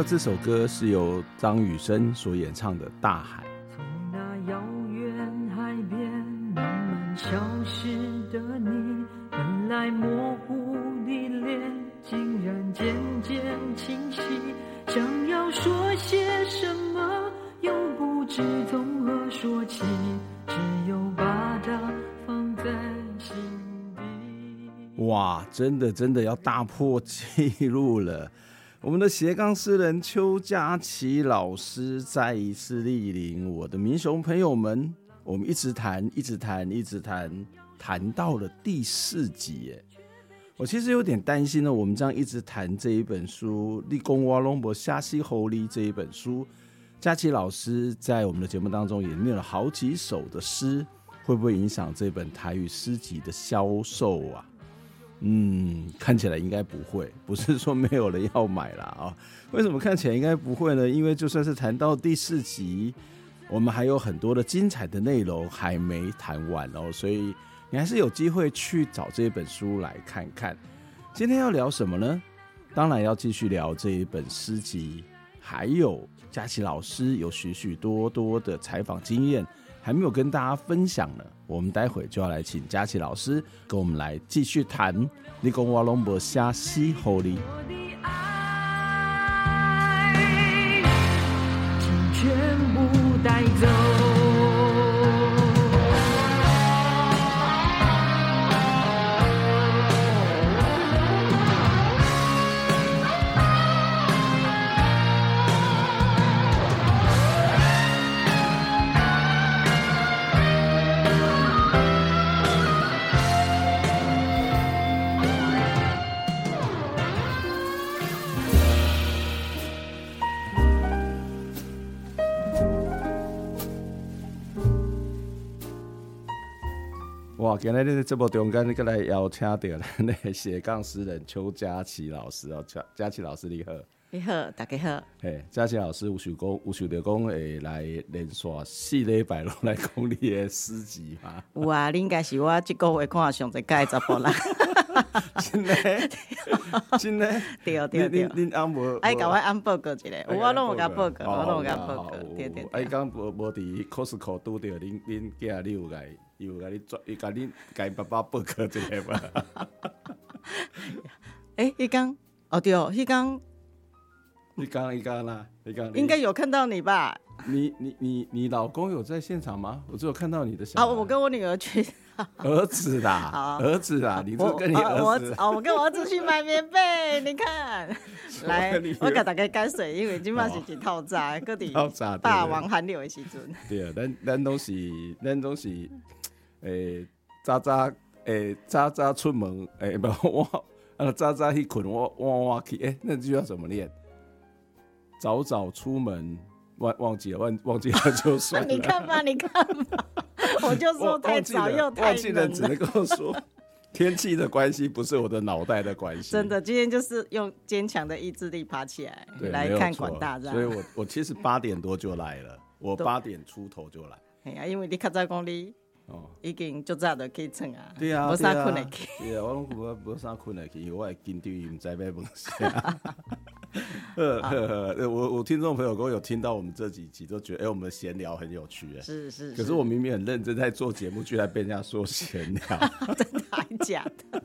的这首歌是由张雨生所演唱的《大海》。从那遥远海边慢慢消失的你，本来模糊的脸，竟然渐渐清晰。想要说些什么，又不知从何说起，只有把它放在心底。哇，真的真的要大破纪录了！我们的斜杠诗人邱佳琪老师再一次莅临我的民雄朋友们，我们一直谈，一直谈，一直谈，谈到了第四集耶。我其实有点担心呢，我们这样一直谈这一本书《立功挖龙博夏西侯里》这一本书，佳琪老师在我们的节目当中也念了好几首的诗，会不会影响这本台语诗集的销售啊？嗯，看起来应该不会，不是说没有人要买了啊？为什么看起来应该不会呢？因为就算是谈到第四集，我们还有很多的精彩的内容还没谈完哦，所以你还是有机会去找这本书来看看。今天要聊什么呢？当然要继续聊这一本诗集，还有佳琪老师有许许多多的采访经验。还没有跟大家分享呢，我们待会就要来请佳琪老师跟我们来继续谈《立功挖龙博下西侯里》。今天的这部中间，你过来邀请到咱的斜杠诗人邱佳琪老师哦，佳佳琪老师你好，你好，大家好。嘿，佳琪老师有想讲，有想着讲会来连续四礼拜拢来讲你的诗集吗？有啊，你应该是我这个月看上最佳的查甫人。真的，真的，对对对。恁恁阿无爱甲我按报告一下，有我拢有甲报告，我拢有甲报告。对对。爱讲无无伫 Costco 拄着恁恁囝，你有来？有甲你转，伊甲你甲伊爸爸报告一下吧。哎、欸，迄工哦对哦，迄工，你刚一刚啦，你刚应该有看到你吧？你你你你老公有在现场吗？我只有看到你的小孩。啊，我跟我女儿去。儿子啦，儿子啦，你就跟你儿子。哦，我跟我儿子去买棉被，你看，来，我给大家解水，因为今嘛是一透早，各地霸王寒流的时阵。对啊，咱咱都是，咱都是。诶，早早诶，早早出门诶，不我啊，早早去困我我我去诶，那句要怎么念？早早出门忘忘记了忘忘记了就算了。你看吧，你看吧，我就说太早又太冷了。忘记了只能够说天气的关系，不是我的脑袋的关系。真的，今天就是用坚强的意志力爬起来来看广大。所以我我其实八点多就来了，我八点出头就来。哎呀，因为你较早讲你。哦，已经足早就起床啊！对啊，无啥困得起。对啊，我拢无无啥困得去，我会紧张，毋知要问啥。呵呵呵，我我听众朋友跟我有听到我们这几集，都觉得哎、欸，我们的闲聊很有趣哎。是是。可是我明明很认真在做节目，居然被人家说闲聊，真的还假的？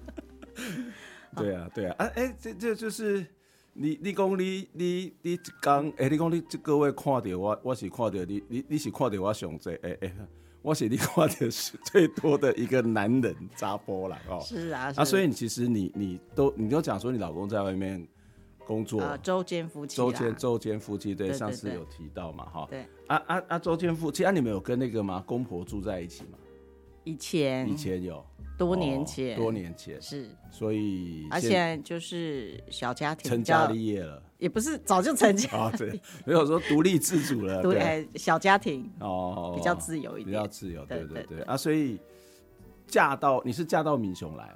对啊对啊啊！哎、欸，这这就是你你讲你你你刚哎，你讲你这各位看到我，我是看到你你你是看到我上济哎哎。我写你话的是最多的一个男人扎波了哦，是啊，啊，所以你其实你你都你都讲说你老公在外面工作，呃，周间夫妻，周间周间夫妻，对，上次有提到嘛，哈，对，啊啊啊，周间夫妻，啊，你们有跟那个吗？公婆住在一起吗？以前，以前有，多年前，多年前。是，所以，而且就是小家庭，成家立业了，也不是早就成家啊，对，没有说独立自主了，对，小家庭哦，比较自由一点，比较自由，对对对，啊，所以嫁到你是嫁到民雄来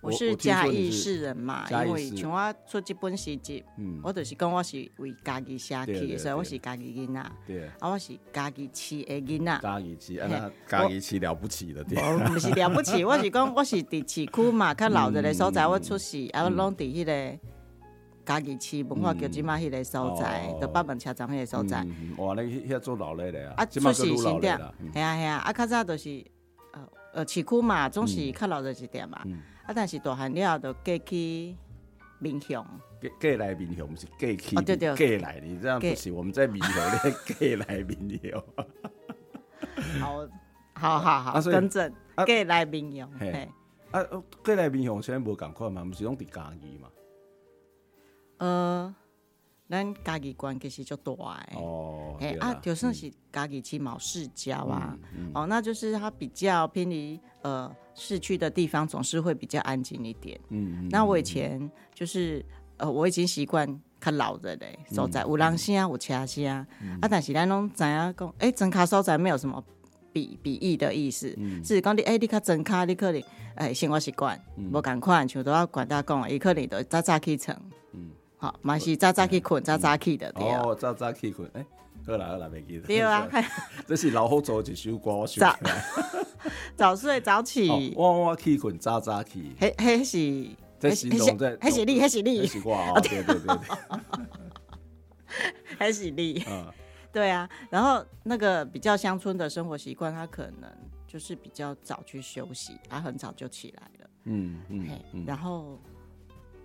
我是嘉义市人嘛，因为像我出这本诗集，我就是讲我是为家己写去，所以我是家己囡仔，对，啊，我是家己饲的囡仔，家己饲，啊，家己饲了不起的，对，不是了不起，我是讲我是伫市区嘛，较老热的所在，我出世，啊，我拢伫迄个家己饲文化局即马迄个所在，就北门车站迄个所在，哇，你遐做老热的啊，啊，出世新店，系啊系啊，啊，较早就是呃呃市区嘛，总是较老热一点嘛。啊！但是大汉了就过去闽雄，过过来闽雄，不是过去，哦、对对过来，你这样不是？我们在闽雄咧，过来民雄。好，好好好，更正，过来民雄。嘿，啊，过来闽雄现在无共款嘛？毋是拢伫讲义嘛？呃。咱家己关系就大诶，哦，哎啊，就算是家己起毛市郊啊，哦，那就是它比较偏离呃市区的地方，总是会比较安静一点。嗯，那我以前就是呃，我已经习惯较老的嘞所在，有人声有车声啊，但是咱拢知影讲，哎，增卡所在没有什么比比喻的意思，是讲你哎，你较增卡，你可能哎生活习惯无共款，像都要管大讲，伊可能都早早起床。好，嘛是早早去困，早早起的对。哦，早早去困，哎，好啦好啦，没记得。对啊 这是老好做一首歌，我想起来。早睡早起，晚晚去困，早早起。嘿，嘿是，这形容在，嘿是你，嘿是你。是我啊，对对对。嘿是你。对啊，然后那个比较乡村的生活习惯，他可能就是比较早去休息，他很早就起来了。嗯嗯。然后。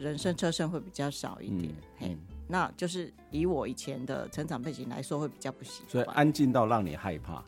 人生车声会比较少一点，嗯、嘿，那就是以我以前的成长背景来说，会比较不习惯。所以安静到让你害怕？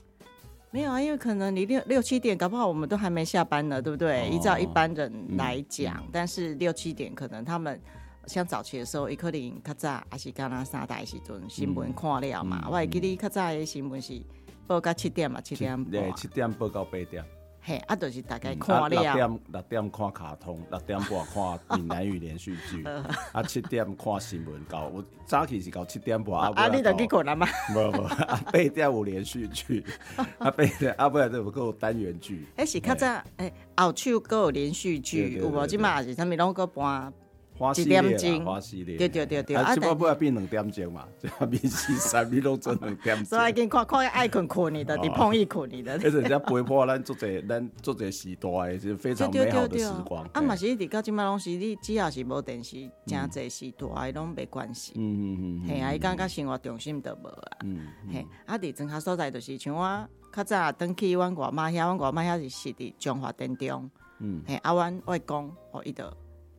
没有啊，因为可能你六六七点，搞不好我们都还没下班呢，对不对？哦、依照一般人来讲，嗯、但是六七点可能他们像早期的时候，伊可能较早还是干那三代时阵新闻看了嘛。嗯、我还记得较早的新闻是报到七点嘛，七点半。对，七点报到八点。嘿，啊，就是大概看了。六点六点看卡通，六点半看闽南语连续剧，啊，七点看新闻稿。我早起是到七点半。啊，你就去困了吗？无无，啊，八点有连续剧，啊，八点啊，不然就有个单元剧。诶，是较早诶，后手阁有连续剧，有无？即嘛是啥物拢个搬。花系列啦，花系列，对对对对，啊，只不过变两点钟嘛，这样变四三，变拢做两点钟。所以经看看爱困困你的，你碰一困你的。而且人家陪伴咱做者，咱做者时代，是非常美好的时光。啊，嘛是一直到即马拢是，你只要是无电视，真济时代拢没关系。嗯嗯嗯，嘿啊，伊感觉生活重心都无啊。嗯，嘿，啊，伫庄下所在就是像我较早登去阮外妈遐，阮外妈遐是是伫中华殿中。嗯，嘿，啊，阮外公哦，伊的。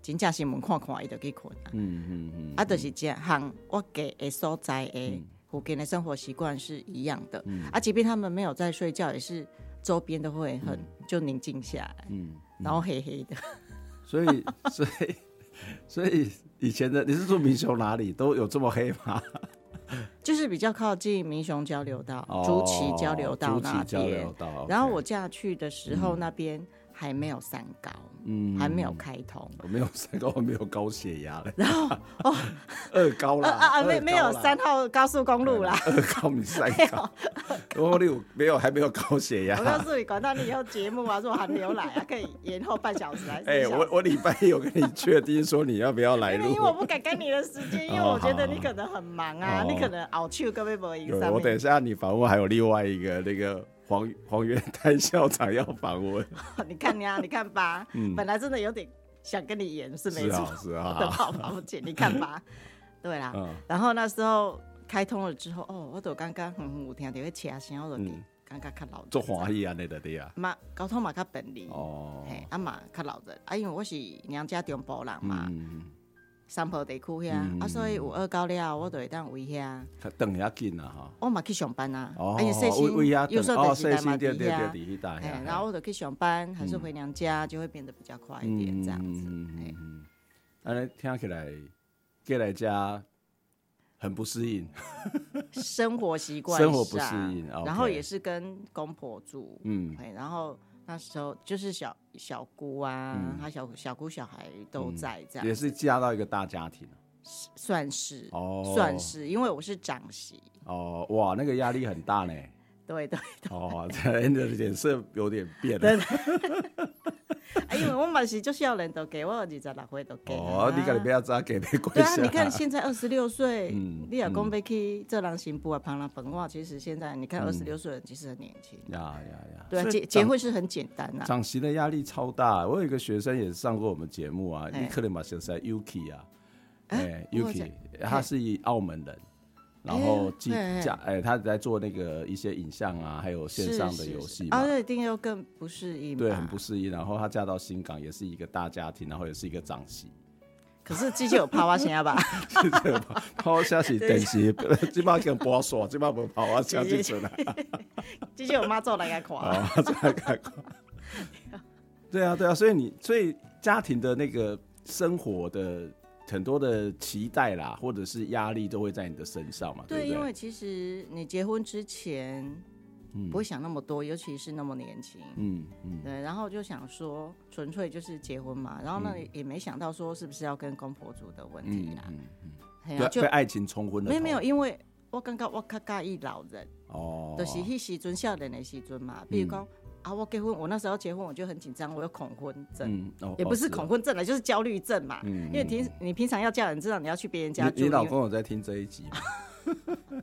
真正新闻看看，伊就去困啊。嗯嗯嗯。啊，就是这行我给的所在的附近的生活习惯是一样的。嗯。啊，即便他们没有在睡觉，也是周边都会很就宁静下来。嗯。然后黑黑的。所以，所以，所以以前的你是住民雄哪里都有这么黑吗？就是比较靠近民雄交流道、竹崎交流道那边。然后我嫁去的时候，那边还没有三高。嗯，还没有开通，我没有三高，我没有高血压嘞。然后哦，二高了啊啊，没没有三号高速公路啦。二高你 三高，我六没有，还没有高血压。我告诉你，管到你以后节目啊，说寒流来啊，可以延后半小时来。哎，我我礼拜一有跟你确定说你要不要来录，因为我不敢跟你的时间，因为我觉得你可能很忙啊，你可能熬去各位播音。我等一下你访问还有另外一个那个。黄 黄元泰校长要访问，你看呀，你看吧，嗯。本来真的有点想跟你演，是没错，是啊，的好抱歉，你看吧，对啦，然后那时候开通了之后，哦，我都刚刚哼哼，有听到个车声，我就刚刚较老，做欢喜安尼的对啊，嘛交通嘛较便利，哦，嘿，啊嘛较老人，啊，因为我是娘家中部人嘛。三坡地区遐，啊，所以有二高了，我就会当围遐。等遐近啊，哈。我嘛去上班啊，哎呀，细心，有时候就是在嘛底下，然后我就去上班，还是回娘家，就会变得比较快一点，这样子。嗯嗯嗯。安尼听起来，给来家很不适应，生活习惯生活不适应，然后也是跟公婆住，嗯，然后那时候就是小小姑啊，他小小姑小孩都在这样，也是嫁到一个大家庭，算是哦，算是，因为我是长媳。哦，哇，那个压力很大呢。对对对，哦，人的脸色有点变了。因为我嘛是就少年都给我二十六岁都给。哦，你看你不要早给没关系。对啊，你看现在二十六岁，你老公要去做人行不啊，旁人本话，其实现在你看二十六岁人其实很年轻。呀呀呀！对啊，结结婚是很简单呐。长媳的压力超大，我有一个学生也上过我们节目啊，你可能嘛现在 Yuki 啊，哎，Yuki，他是一澳门人。然后记家哎，他在做那个一些影像啊，还有线上的游戏嘛。啊，那一定又更不适应。对，很不适应。然后他嫁到新港，也是一个大家庭，然后也是一个长媳。可是机器有跑啊，先吧。跑啊，先是电视，基本上跟播耍，基本上不跑啊，先进去了。机器有妈做来个垮。啊，做来个垮。对啊，对啊，所以你，所以家庭的那个生活的。很多的期待啦，或者是压力都会在你的身上嘛。对，对，对，因为其实你结婚之前，不会想那么多，嗯、尤其是那么年轻。嗯嗯。对，然后就想说，纯粹就是结婚嘛，然后呢，也没想到说是不是要跟公婆住的问题啦。嗯嗯。嗯啊、就被爱情冲昏了。没有没有，因为我刚刚我较介意老人。哦。就是迄时阵少年的时阵嘛，比如讲。嗯啊，我结婚，我那时候结婚，我就很紧张，我有恐婚症，嗯哦、也不是恐婚症了，就是焦虑症嘛。嗯、因为平你平常要嫁人，知道你要去别人家住。你老公有在听这一集吗？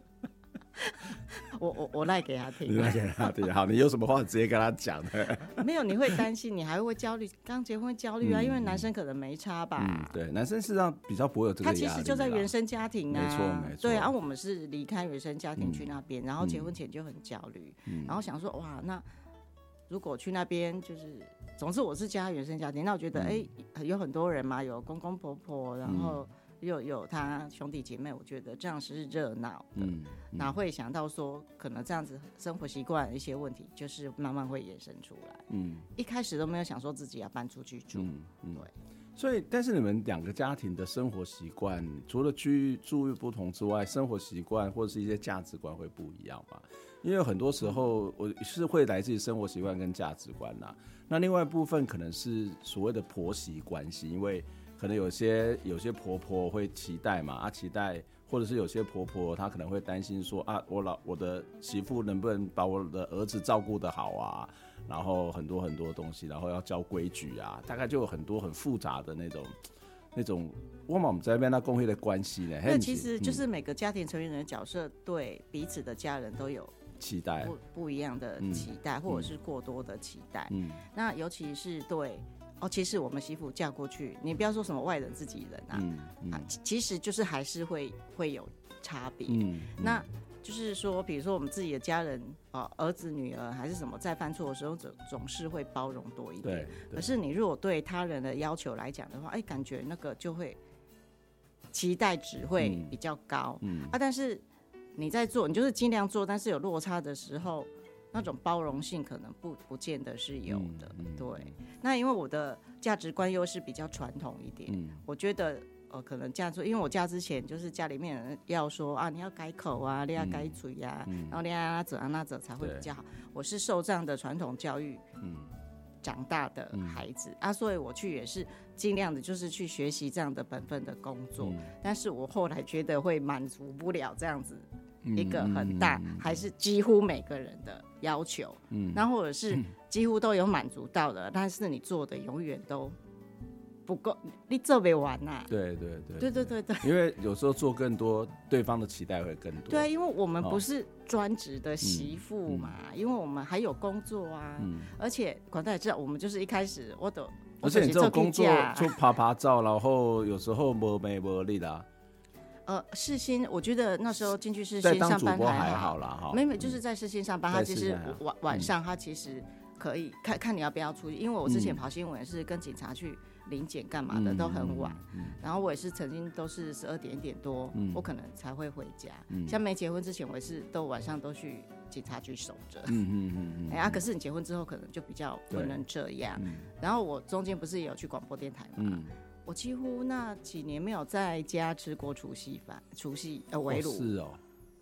我我我赖给他听，你赖给他听。好，你有什么话直接跟他讲的。没有，你会担心，你还会焦虑。刚结婚焦虑啊，嗯、因为男生可能没差吧。嗯、对，男生事实上比较不会有这个。他其实就在原生家庭啊，没错没错。对啊，我们是离开原生家庭去那边，嗯、然后结婚前就很焦虑，嗯、然后想说哇那。如果去那边，就是，总之我是家原生家庭，那我觉得，哎、有很多人嘛，有公公婆婆，然后又有他兄弟姐妹，我觉得这样是热闹的，哪会想到说，可能这样子生活习惯一些问题，就是慢慢会延伸出来。嗯，一开始都没有想说自己要搬出去住，对。所以，但是你们两个家庭的生活习惯，除了居住不同之外，生活习惯或者是一些价值观会不一样吗？因为很多时候我是会来自于生活习惯跟价值观呐，那另外一部分可能是所谓的婆媳关系，因为可能有些有些婆婆会期待嘛，啊期待，或者是有些婆婆她可能会担心说啊，我老我的媳妇能不能把我的儿子照顾得好啊，然后很多很多东西，然后要教规矩啊，大概就有很多很复杂的那种那种我们在那边那工会的关系呢。那其实就是每个家庭成员的角色对彼此的家人都有。期待不不一样的期待，嗯、或者是过多的期待。嗯，那尤其是对哦，其实我们媳妇嫁过去，你不要说什么外人自己人啊，嗯嗯、啊，其实就是还是会会有差别。嗯，嗯那就是说，比如说我们自己的家人啊，儿子女儿还是什么，在犯错的时候总总是会包容多一点。可是你如果对他人的要求来讲的话，哎，感觉那个就会期待值会比较高。嗯，嗯啊，但是。你在做，你就是尽量做，但是有落差的时候，那种包容性可能不不见得是有的。嗯嗯、对，那因为我的价值观又是比较传统一点，嗯、我觉得呃，可能嫁出，因为我嫁之前就是家里面人要说啊，你要改口啊，你要改嘴呀，嗯、然后你要那怎啊那怎才会比较好。我是受这样的传统教育，嗯。长大的孩子、嗯、啊，所以我去也是尽量的，就是去学习这样的本分的工作。嗯、但是我后来觉得会满足不了这样子一个很大，还是几乎每个人的要求。嗯，那或者是几乎都有满足到的，嗯、但是你做的永远都。不够，你做不完呐、啊。对对对，对对对对。因为有时候做更多，对方的期待会更多。对，因为我们不是专职的媳妇嘛，哦嗯嗯、因为我们还有工作啊。嗯。而且广大也知道，我们就是一开始我都，而且你这种工作就拍拍照，然后有时候没没没力的。呃，世新，我觉得那时候进去世新上班还好，好啦哈。没没，就是在世新上班，他其实晚晚上他其实可以看看你要不要出去，因为我之前跑新闻是跟警察去。临检干嘛的都很晚，然后我也是曾经都是十二点一点多，嗯、我可能才会回家。嗯、像没结婚之前，我也是都晚上都去警察局守着。嗯嗯嗯 哎呀，可是你结婚之后，可能就比较不能这样。嗯、然后我中间不是也有去广播电台嘛？嗯、我几乎那几年没有在家吃过除夕饭，除夕呃围炉、哦。是哦。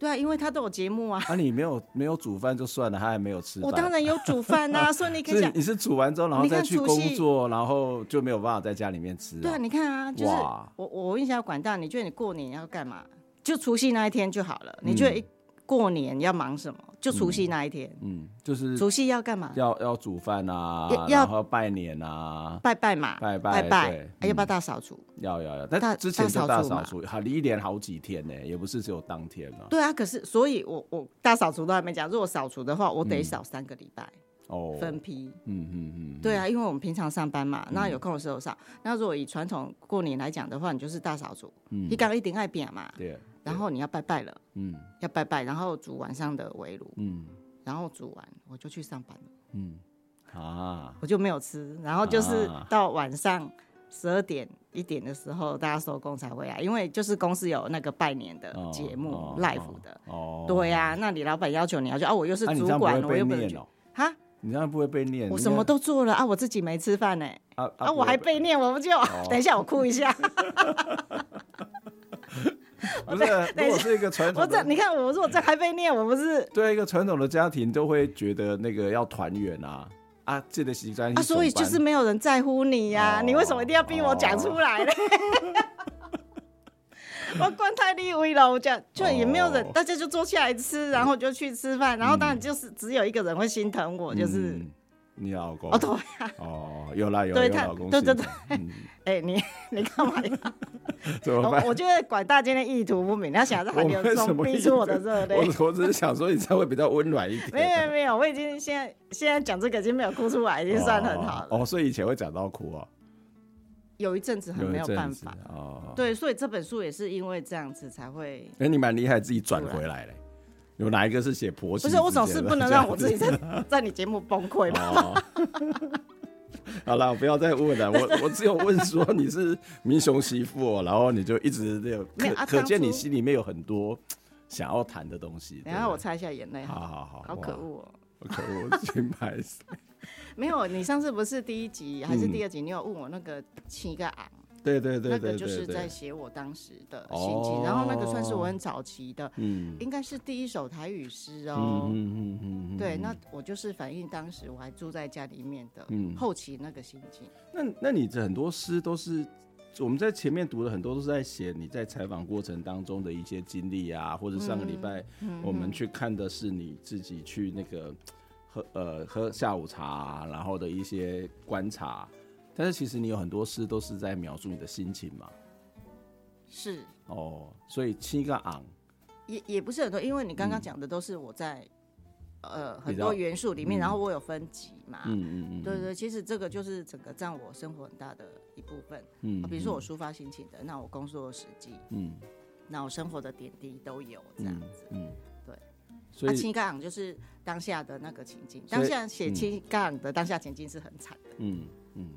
对啊，因为他都有节目啊。啊，你没有没有煮饭就算了，他还没有吃饭。我当然有煮饭啊，所以你可以讲，你是煮完之后，然后再去工作，然后就没有办法在家里面吃。对啊，你看啊，就是我我问一下管大，你觉得你过年要干嘛？就除夕那一天就好了。你觉得一过年要忙什么？就除夕那一天，嗯，就是除夕要干嘛？要要煮饭啊，要然后拜年啊，拜拜嘛，拜拜拜拜，要不要大扫除？要要要，但之前就大扫除，好，一连好几天呢，也不是只有当天嘛。对啊，可是所以我我大扫除都还没讲，如果扫除的话，我得扫三个礼拜哦，分批，嗯嗯嗯，对啊，因为我们平常上班嘛，那有空的时候扫。那如果以传统过年来讲的话，你就是大扫除，你刚刚一定爱变嘛，对。然后你要拜拜了，嗯，要拜拜，然后煮晚上的围炉，嗯，然后煮完我就去上班了，嗯，啊，我就没有吃，然后就是到晚上十二点一点的时候，大家收工才回来，因为就是公司有那个拜年的节目，live 的，哦，对呀，那你老板要求你要去啊，我又是主管，我又不能去，哈，你这样不会被念？我什么都做了啊，我自己没吃饭呢，啊啊，我还被念，我不就，等一下我哭一下。不是，如果是一个传统，我这你看，我说我这还被念，我不是 对一个传统的家庭都会觉得那个要团圆啊啊，这个习惯啊，所以就是没有人在乎你呀，你为什么一定要逼我讲出来呢？我关太立威了，我讲就也没有人，大家就坐下来吃，然后就去吃饭，然后当然就是只有一个人会心疼我，就是。你老公哦，对呀哦，有啦有有老公，对对对，哎，你 你干嘛呀？怎么办？我觉得管大今天意图不明，他想在寒流中逼出我的热泪。我我只是想说，你才会比较温暖一点。没有没有，我已经现在现在讲这个已经没有哭出来，已经算很好了。哦，所以以前会讲到哭哦。有一阵子很没有办法哦。对，所以这本书也是因为这样子才会。哎，你蛮厉害，自己转回来嘞。有哪一个是写婆媳？不是，我总是不能让我自己在 在你节目崩溃吧？好了，不要再问了。我我只有问说你是民雄媳妇，然后你就一直这个，可可见你心里面有很多想要谈的东西。等下我擦一下眼泪。好好好，好可恶哦！可恶，金牌。没有，你上次不是第一集还是第二集？你有问我那个七个昂？对对对，那个就是在写我当时的心情，然后那个算是我很早期的，嗯，应该是第一首台语诗哦，嗯嗯嗯对，那我就是反映当时我还住在家里面的，嗯，后期那个心情。那那你这很多诗都是我们在前面读的很多都是在写你在采访过程当中的一些经历啊，或者上个礼拜我们去看的是你自己去那个喝呃喝下午茶，然后的一些观察。但是其实你有很多诗都是在描述你的心情嘛？是。哦，所以七个昂。也也不是很多，因为你刚刚讲的都是我在、嗯、呃很多元素里面，嗯、然后我有分级嘛，嗯嗯嗯，对对，其实这个就是整个占我生活很大的一部分，嗯，比如说我抒发心情的，那我工作的实际，嗯，那我生活的点滴都有这样子，嗯，嗯对，所以七个昂就是当下的那个情境，当下写七个昂的当下情境是很惨的，嗯嗯。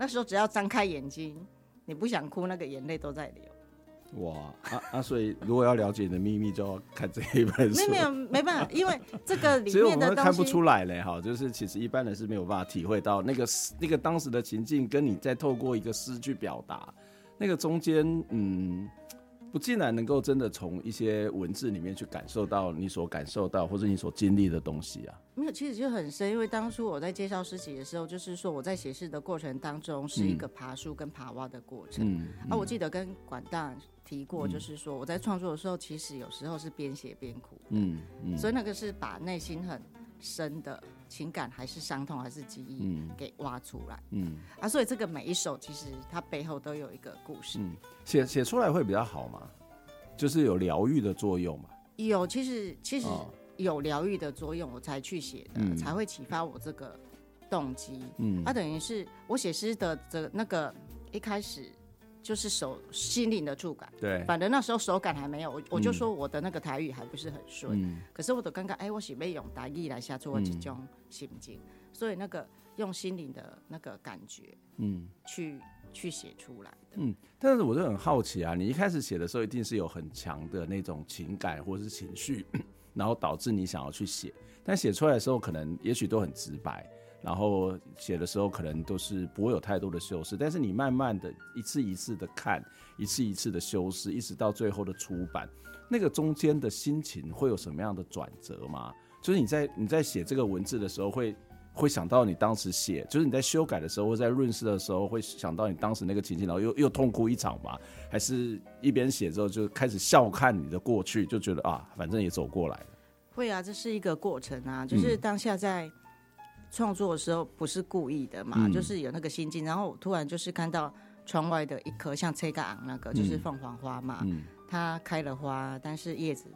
嗯那时候只要张开眼睛，你不想哭，那个眼泪都在流。哇啊啊！所以如果要了解你的秘密，就要看这一本书。没有没办法，因为这个里面的东西看不出来嘞。哈，就是其实一般人是没有办法体会到那个那个当时的情境，跟你在透过一个诗去表达，那个中间嗯。不竟然能够真的从一些文字里面去感受到你所感受到或者你所经历的东西啊？没有，其实就很深。因为当初我在介绍诗集的时候，就是说我在写诗的过程当中是一个爬树跟爬蛙的过程。嗯嗯、啊，我记得跟管大提过，就是说我在创作的时候，其实有时候是边写边哭。嗯嗯，所以那个是把内心很深的情感，还是伤痛，还是记忆，给挖出来。嗯啊，所以这个每一首其实它背后都有一个故事。嗯，写写出来会比较好吗？就是有疗愈的作用嘛？有，其实其实有疗愈的作用，我才去写的，嗯、才会启发我这个动机。嗯，啊，等于是我写诗的这那个一开始。就是手心灵的触感，对，反正那时候手感还没有，我我就说我的那个台语还不是很顺，嗯、可是我都刚刚哎，我是要用台语来写出我这种心境，嗯、所以那个用心灵的那个感觉，嗯，去去写出来的，嗯，但是我就很好奇啊，你一开始写的时候一定是有很强的那种情感或者是情绪，然后导致你想要去写，但写出来的时候可能也许都很直白。然后写的时候可能都是不会有太多的修饰，但是你慢慢的一次一次的看，一次一次的修饰，一直到最后的出版，那个中间的心情会有什么样的转折吗？就是你在你在写这个文字的时候会。会想到你当时写，就是你在修改的时候，或在润饰的时候，会想到你当时那个情景，然后又又痛哭一场吗？还是一边写之后就开始笑看你的过去，就觉得啊，反正也走过来了。会啊，这是一个过程啊，就是当下在创作的时候不是故意的嘛，嗯、就是有那个心境，然后我突然就是看到窗外的一棵像崔嘎昂那个，就是凤凰花嘛，嗯、它开了花，但是叶子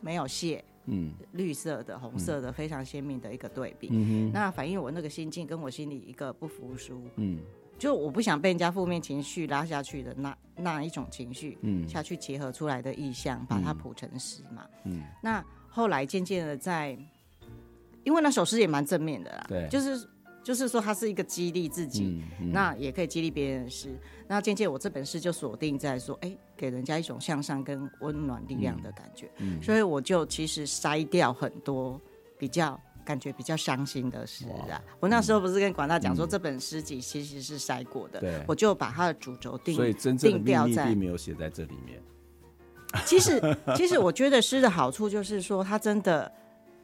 没有谢。嗯，绿色的、红色的，嗯、非常鲜明的一个对比。嗯，那反映我那个心境，跟我心里一个不服输。嗯，就我不想被人家负面情绪拉下去的那那一种情绪，嗯，下去结合出来的意象，把它谱成诗嘛。嗯，那后来渐渐的在，因为那首诗也蛮正面的啦。对，就是。就是说，它是一个激励自己，嗯嗯、那也可以激励别人的诗。那渐渐，我这本诗就锁定在说，哎、欸，给人家一种向上跟温暖力量的感觉。嗯嗯、所以我就其实筛掉很多比较感觉比较伤心的诗啊。我那时候不是跟广大讲说，这本诗集其实是筛过的，对我就把它的主轴定，所以真正的秘密并没有写在这里面。其实，其实我觉得诗的好处就是说，它真的。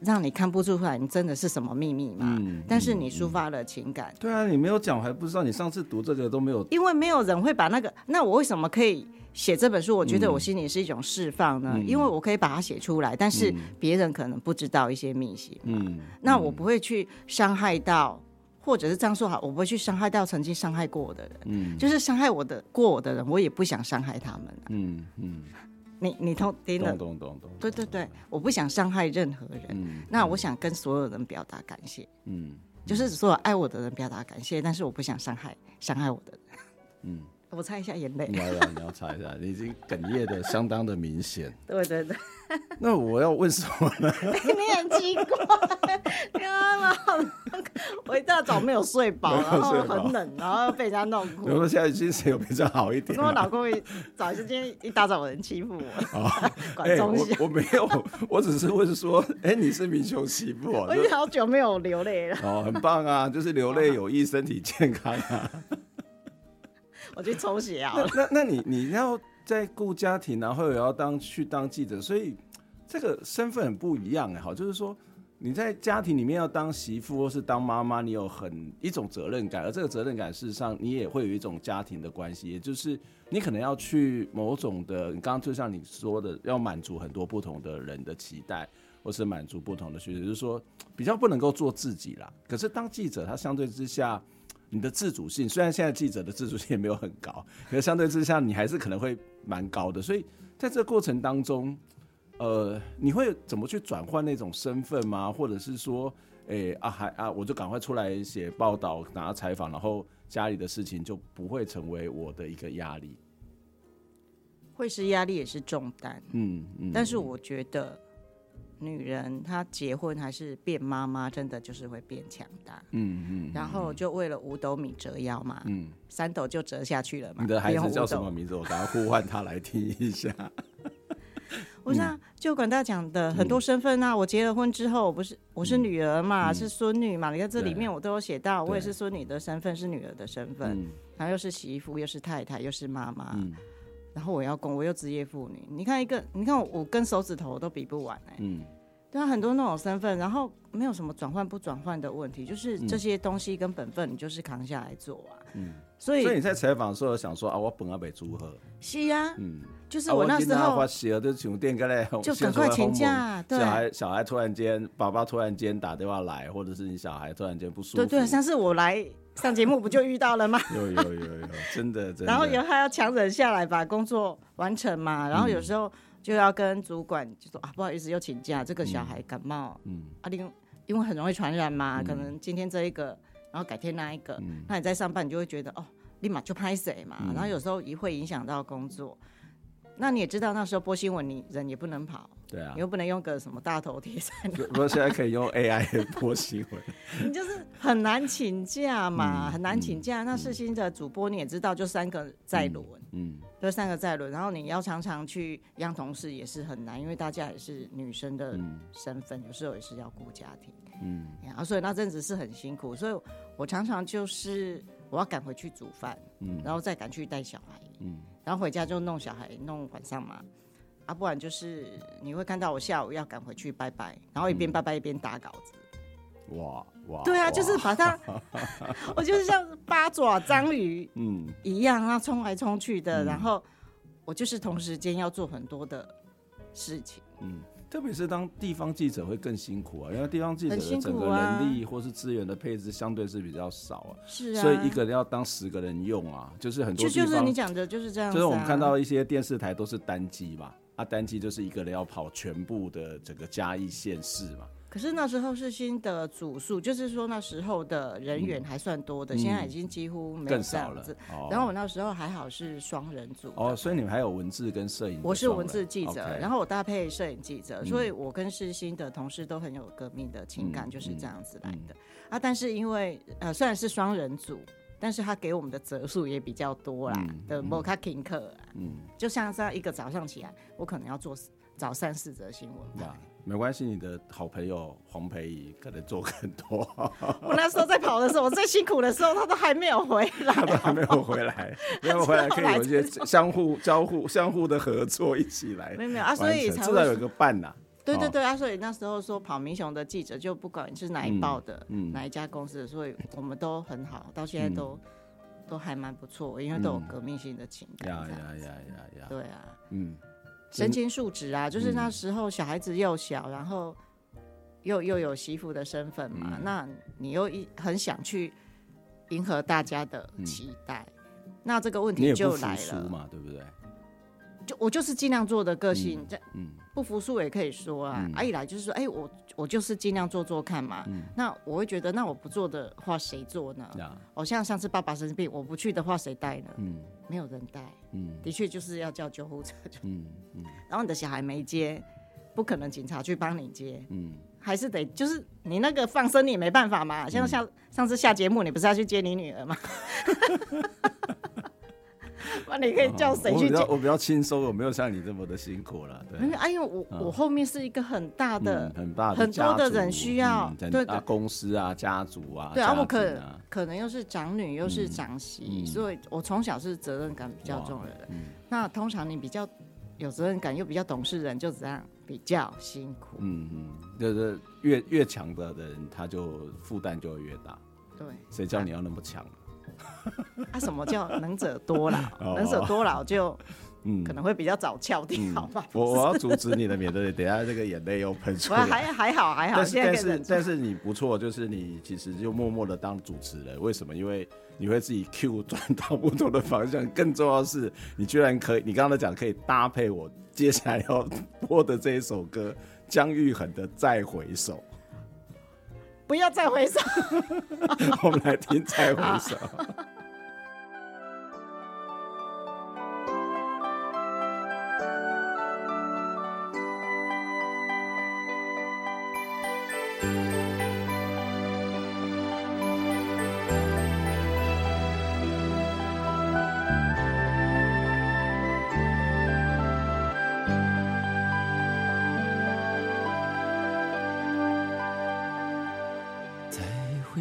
让你看不出来，你真的是什么秘密嘛？嗯，但是你抒发了情感。对啊，你没有讲，我还不知道。你上次读这个都没有，因为没有人会把那个。那我为什么可以写这本书？我觉得我心里是一种释放呢？嗯、因为我可以把它写出来，但是别人可能不知道一些秘辛。嗯，那我不会去伤害到，或者是这样说好，我不会去伤害到曾经伤害过我的人。嗯，就是伤害我的过我的人，我也不想伤害他们、啊嗯。嗯嗯。你你通听了，懂懂懂懂。对对对，我不想伤害任何人。嗯，那我想跟所有人表达感谢。嗯，就是所有爱我的人表达感谢，但是我不想伤害伤害我的人。嗯。我擦一下眼泪。你要你要擦一下，你已经哽咽的相当的明显。对对对。那我要问什么呢？你很奇怪，然后 我一大早没有睡饱，然后很冷，然后被人家弄哭。我说现在精神有比较好一点。我老公一早就今天一大早有人欺负我。管中我我没有，我只是问说，哎，你是民雄媳妇？我已经好久没有流泪了。哦，很棒啊，就是流泪有益身体健康啊。我去抽血啊！那那你你要在顾家庭，然后也要当去当记者，所以这个身份很不一样哎。好，就是说你在家庭里面要当媳妇或是当妈妈，你有很一种责任感，而这个责任感事实上你也会有一种家庭的关系，也就是你可能要去某种的，你刚刚就像你说的，要满足很多不同的人的期待，或是满足不同的需求，就是说比较不能够做自己啦。可是当记者，他相对之下。你的自主性，虽然现在记者的自主性也没有很高，可是相对之下，你还是可能会蛮高的。所以在这个过程当中，呃，你会怎么去转换那种身份吗？或者是说，哎、欸、啊，还啊，我就赶快出来写报道、拿采访，然后家里的事情就不会成为我的一个压力。会是压力，也是重担。嗯嗯。但是我觉得。女人她结婚还是变妈妈，真的就是会变强大。嗯嗯。然后就为了五斗米折腰嘛。嗯。三斗就折下去了嘛。你的孩子叫什么名字？我赶快呼唤他来听一下。我想就管大讲的很多身份啊，我结了婚之后，我不是我是女儿嘛，是孙女嘛。你看这里面我都有写到，我也是孙女的身份，是女儿的身份，然后又是媳妇，又是太太，又是妈妈。然后我要工，我又职业妇女。你看一个，你看我，我跟手指头都比不完哎、欸。嗯。对啊，很多那种身份，然后没有什么转换不转换的问题，就是这些东西跟本分，你就是扛下来做啊。嗯。所以，所以你在采访的时候想说啊，我本来被祝贺。是啊。嗯。就是我那时候。我写的就电就赶快请假。对。小孩小孩突然间，爸爸突然间打电话来，或者是你小孩突然间不舒服。对对，上次我来上节目不就遇到了吗？有有有有，真的真的。然后以后还要强忍下来把工作完成嘛，然后有时候就要跟主管就说啊，不好意思又请假，这个小孩感冒，嗯，啊，因因为很容易传染嘛，可能今天这一个，然后改天那一个，那你在上班你就会觉得哦，立马就拍谁嘛，然后有时候也会影响到工作。那你也知道那时候播新闻，你人也不能跑，对啊，你又不能用个什么大头贴在那。不过现在可以用 AI 播新闻，你就是很难请假嘛，嗯、很难请假。嗯、那世新的主播你也知道，就三个在轮，嗯，就三个在轮，然后你要常常去央同事也是很难，因为大家也是女生的身份，嗯、有时候也是要顾家庭，嗯，然后，所以那阵子是很辛苦，所以我常常就是我要赶回去煮饭，嗯，然后再赶去带小孩，嗯。然后回家就弄小孩，弄晚上嘛，啊，不然就是你会看到我下午要赶回去拜拜，然后一边拜拜一边打稿子。哇哇！对啊，就是把它，我就是像八爪章鱼嗯一样，啊，冲来冲去的，嗯、然后我就是同时间要做很多的事情，嗯。特别是当地方记者会更辛苦啊，因为地方记者的整个人力或是资源的配置相对是比较少啊，是啊，所以一个人要当十个人用啊，就是很多地方就就是你讲的就是这样，就是我们看到一些电视台都是单机嘛，啊，单机就是一个人要跑全部的整个嘉义县市嘛。可是那时候世新的组数，就是说那时候的人员还算多的，嗯、现在已经几乎没有更少了。哦、然后我那时候还好是双人组哦，所以你们还有文字跟摄影。我是文字记者然后我搭配摄影记者，所以我跟世新的同事都很有革命的情感，嗯、就是这样子来的。嗯、啊，但是因为呃虽然是双人组，但是他给我们的折数也比较多啦，嗯、的摩卡听课，嗯，就像这样一个早上起来，我可能要做早三四则新闻。没关系，你的好朋友黄培仪可能做更多。我那时候在跑的时候，我最辛苦的时候，他都还没有回来，他都还没有回来，没有回来可以有一些相互交互、相互的合作一起来。没有没有啊，所以才至少有一个伴呐、啊。对对对啊，所以那时候说跑民雄的记者，就不管是哪一报的，嗯嗯、哪一家公司的，所以我们都很好，到现在都、嗯、都还蛮不错，因为都有革命性的情感。呀呀呀呀呀！对啊，嗯。身兼数职啊，就是那时候小孩子又小，嗯、然后又又有媳妇的身份嘛，嗯、那你又一很想去迎合大家的期待，嗯、那这个问题就来了嘛，对不对？就我就是尽量做的个性，这嗯，不服输也可以说啊，嗯、啊一来就是说，哎、欸，我我就是尽量做做看嘛，嗯、那我会觉得，那我不做的话谁做呢？哦、嗯，像上次爸爸生病，我不去的话谁带呢？嗯。没有人带，嗯，的确就是要叫救护车，嗯嗯，然后你的小孩没接，不可能警察去帮你接，嗯，还是得就是你那个放生你也没办法嘛，像像上次下节目你不是要去接你女儿吗？那你可以叫谁去接？我比较轻松，我没有像你这么的辛苦了。对，因为哎呦，我我后面是一个很大的、很大的、很多的人需要，对啊，公司啊，家族啊，对啊，我可可能又是长女又是长媳，所以我从小是责任感比较重的人。那通常你比较有责任感又比较懂事的人，就这样比较辛苦。嗯嗯，就是越越强的人，他就负担就会越大。对，谁叫你要那么强？啊，什么叫能者多劳？能者多劳就，嗯，可能会比较早翘掉吧。我我要阻止你的，免得等下这个眼泪又喷出来。还还好还好，但是但是但是你不错，就是你其实就默默的当主持人。为什么？因为你会自己 Q 转到不同的方向。更重要的是，你居然可以，你刚刚讲可以搭配我接下来要播的这一首歌，姜育恒的《再回首》。不要再回首，我们来听《再回首》。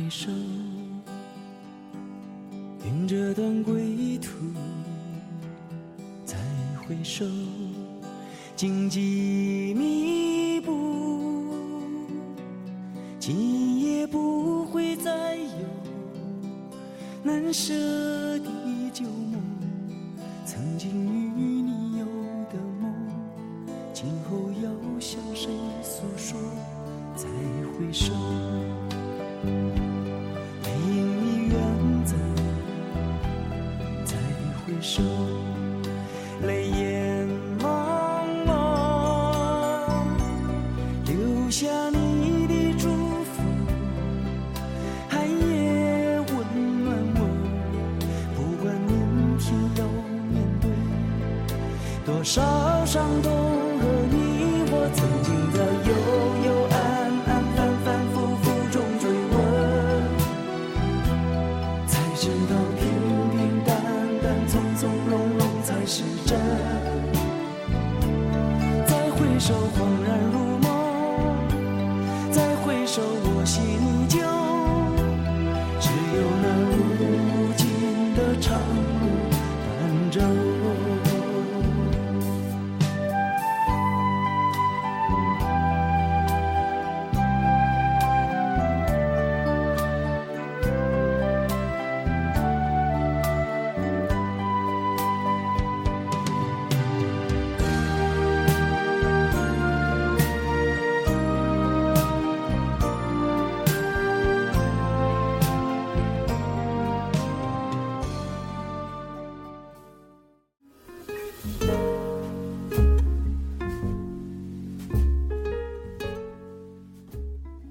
回首。愿这段归途。再回首，荆棘密布。今夜不会再有。难舍。伤痛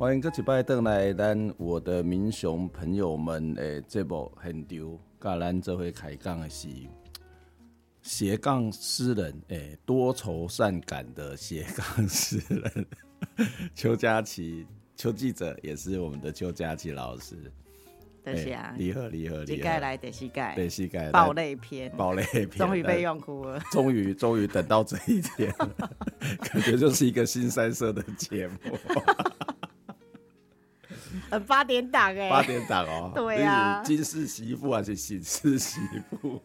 欢迎各位拜登来咱我的民雄朋友们诶，这部很丢，甲咱这回开讲的是斜杠诗人诶，多愁善感的斜杠诗人。邱佳琪，邱记者也是我们的邱佳琪老师。多谢啊，厉害厉害厉害！第盖来得膝盖，得膝盖爆泪篇，爆泪篇，终于被用哭了，终于终于等到这一天，感觉就是一个新三色的节目。呃，八点档哎，八点档哦，对呀，金氏媳妇还是喜事媳妇？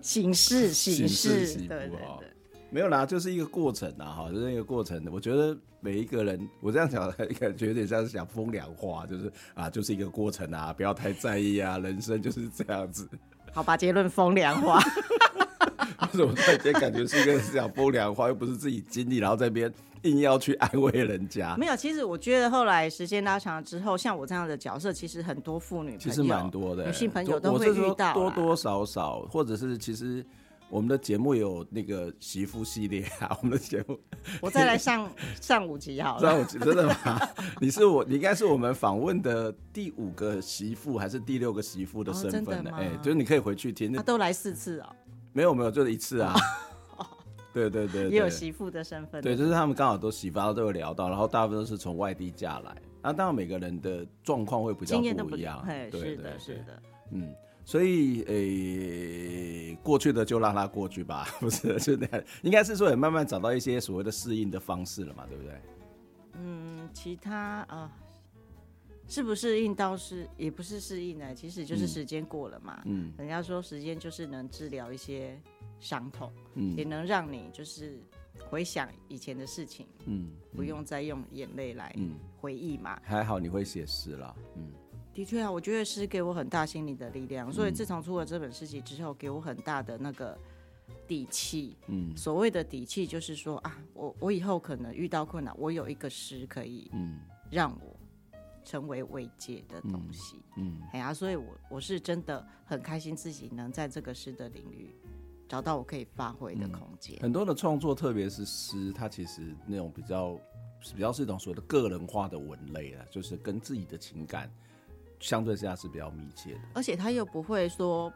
喜事喜事媳妇哦，没有啦，就是一个过程啊，哈，就是一个过程。我觉得每一个人，我这样讲，感觉有点像是讲风凉话，就是啊，就是一个过程啊，不要太在意啊，人生就是这样子。好吧，结论风凉话。为什么突然间感觉是一个讲风凉话，又不是自己经历，然后在这边硬要去安慰人家？没有，其实我觉得后来时间拉长了之后，像我这样的角色，其实很多妇女其实蛮多的女性朋友都会遇到，多多少少，或者是其实我们的节目有那个媳妇系列啊，我们的节目，我再来上 上五集好了，上五集真的吗？你是我，你应该是我们访问的第五个媳妇还是第六个媳妇的身份呢？哎、哦欸，就是你可以回去听，他都来四次哦。没有没有，就是一次啊。对对对，也有媳妇的身份。对，就是他们刚好都媳妇，都有聊到，然后大部分都是从外地嫁来。那当然每个人的状况会比较不一样。对，是的，是的。嗯，所以诶，过去的就让它过去吧，不是？就那样，应该是说也慢慢找到一些所谓的适应的方式了嘛，对不对？嗯，其他啊。适不适应倒是也不是适应呢，其实就是时间过了嘛。嗯，人家说时间就是能治疗一些伤痛，嗯，也能让你就是回想以前的事情，嗯，不用再用眼泪来回忆嘛。还好你会写诗啦，嗯，的确啊，我觉得诗给我很大心理的力量，所以自从出了这本诗集之后，给我很大的那个底气。嗯，所谓的底气就是说啊，我我以后可能遇到困难，我有一个诗可以，嗯，让我。成为慰藉的东西，嗯，哎呀、所以我我是真的很开心自己能在这个诗的领域找到我可以发挥的空间、嗯。很多的创作，特别是诗，它其实那种比较比较是一种所谓的个人化的文类啊，就是跟自己的情感相对之下是比较密切的，而且他又不会说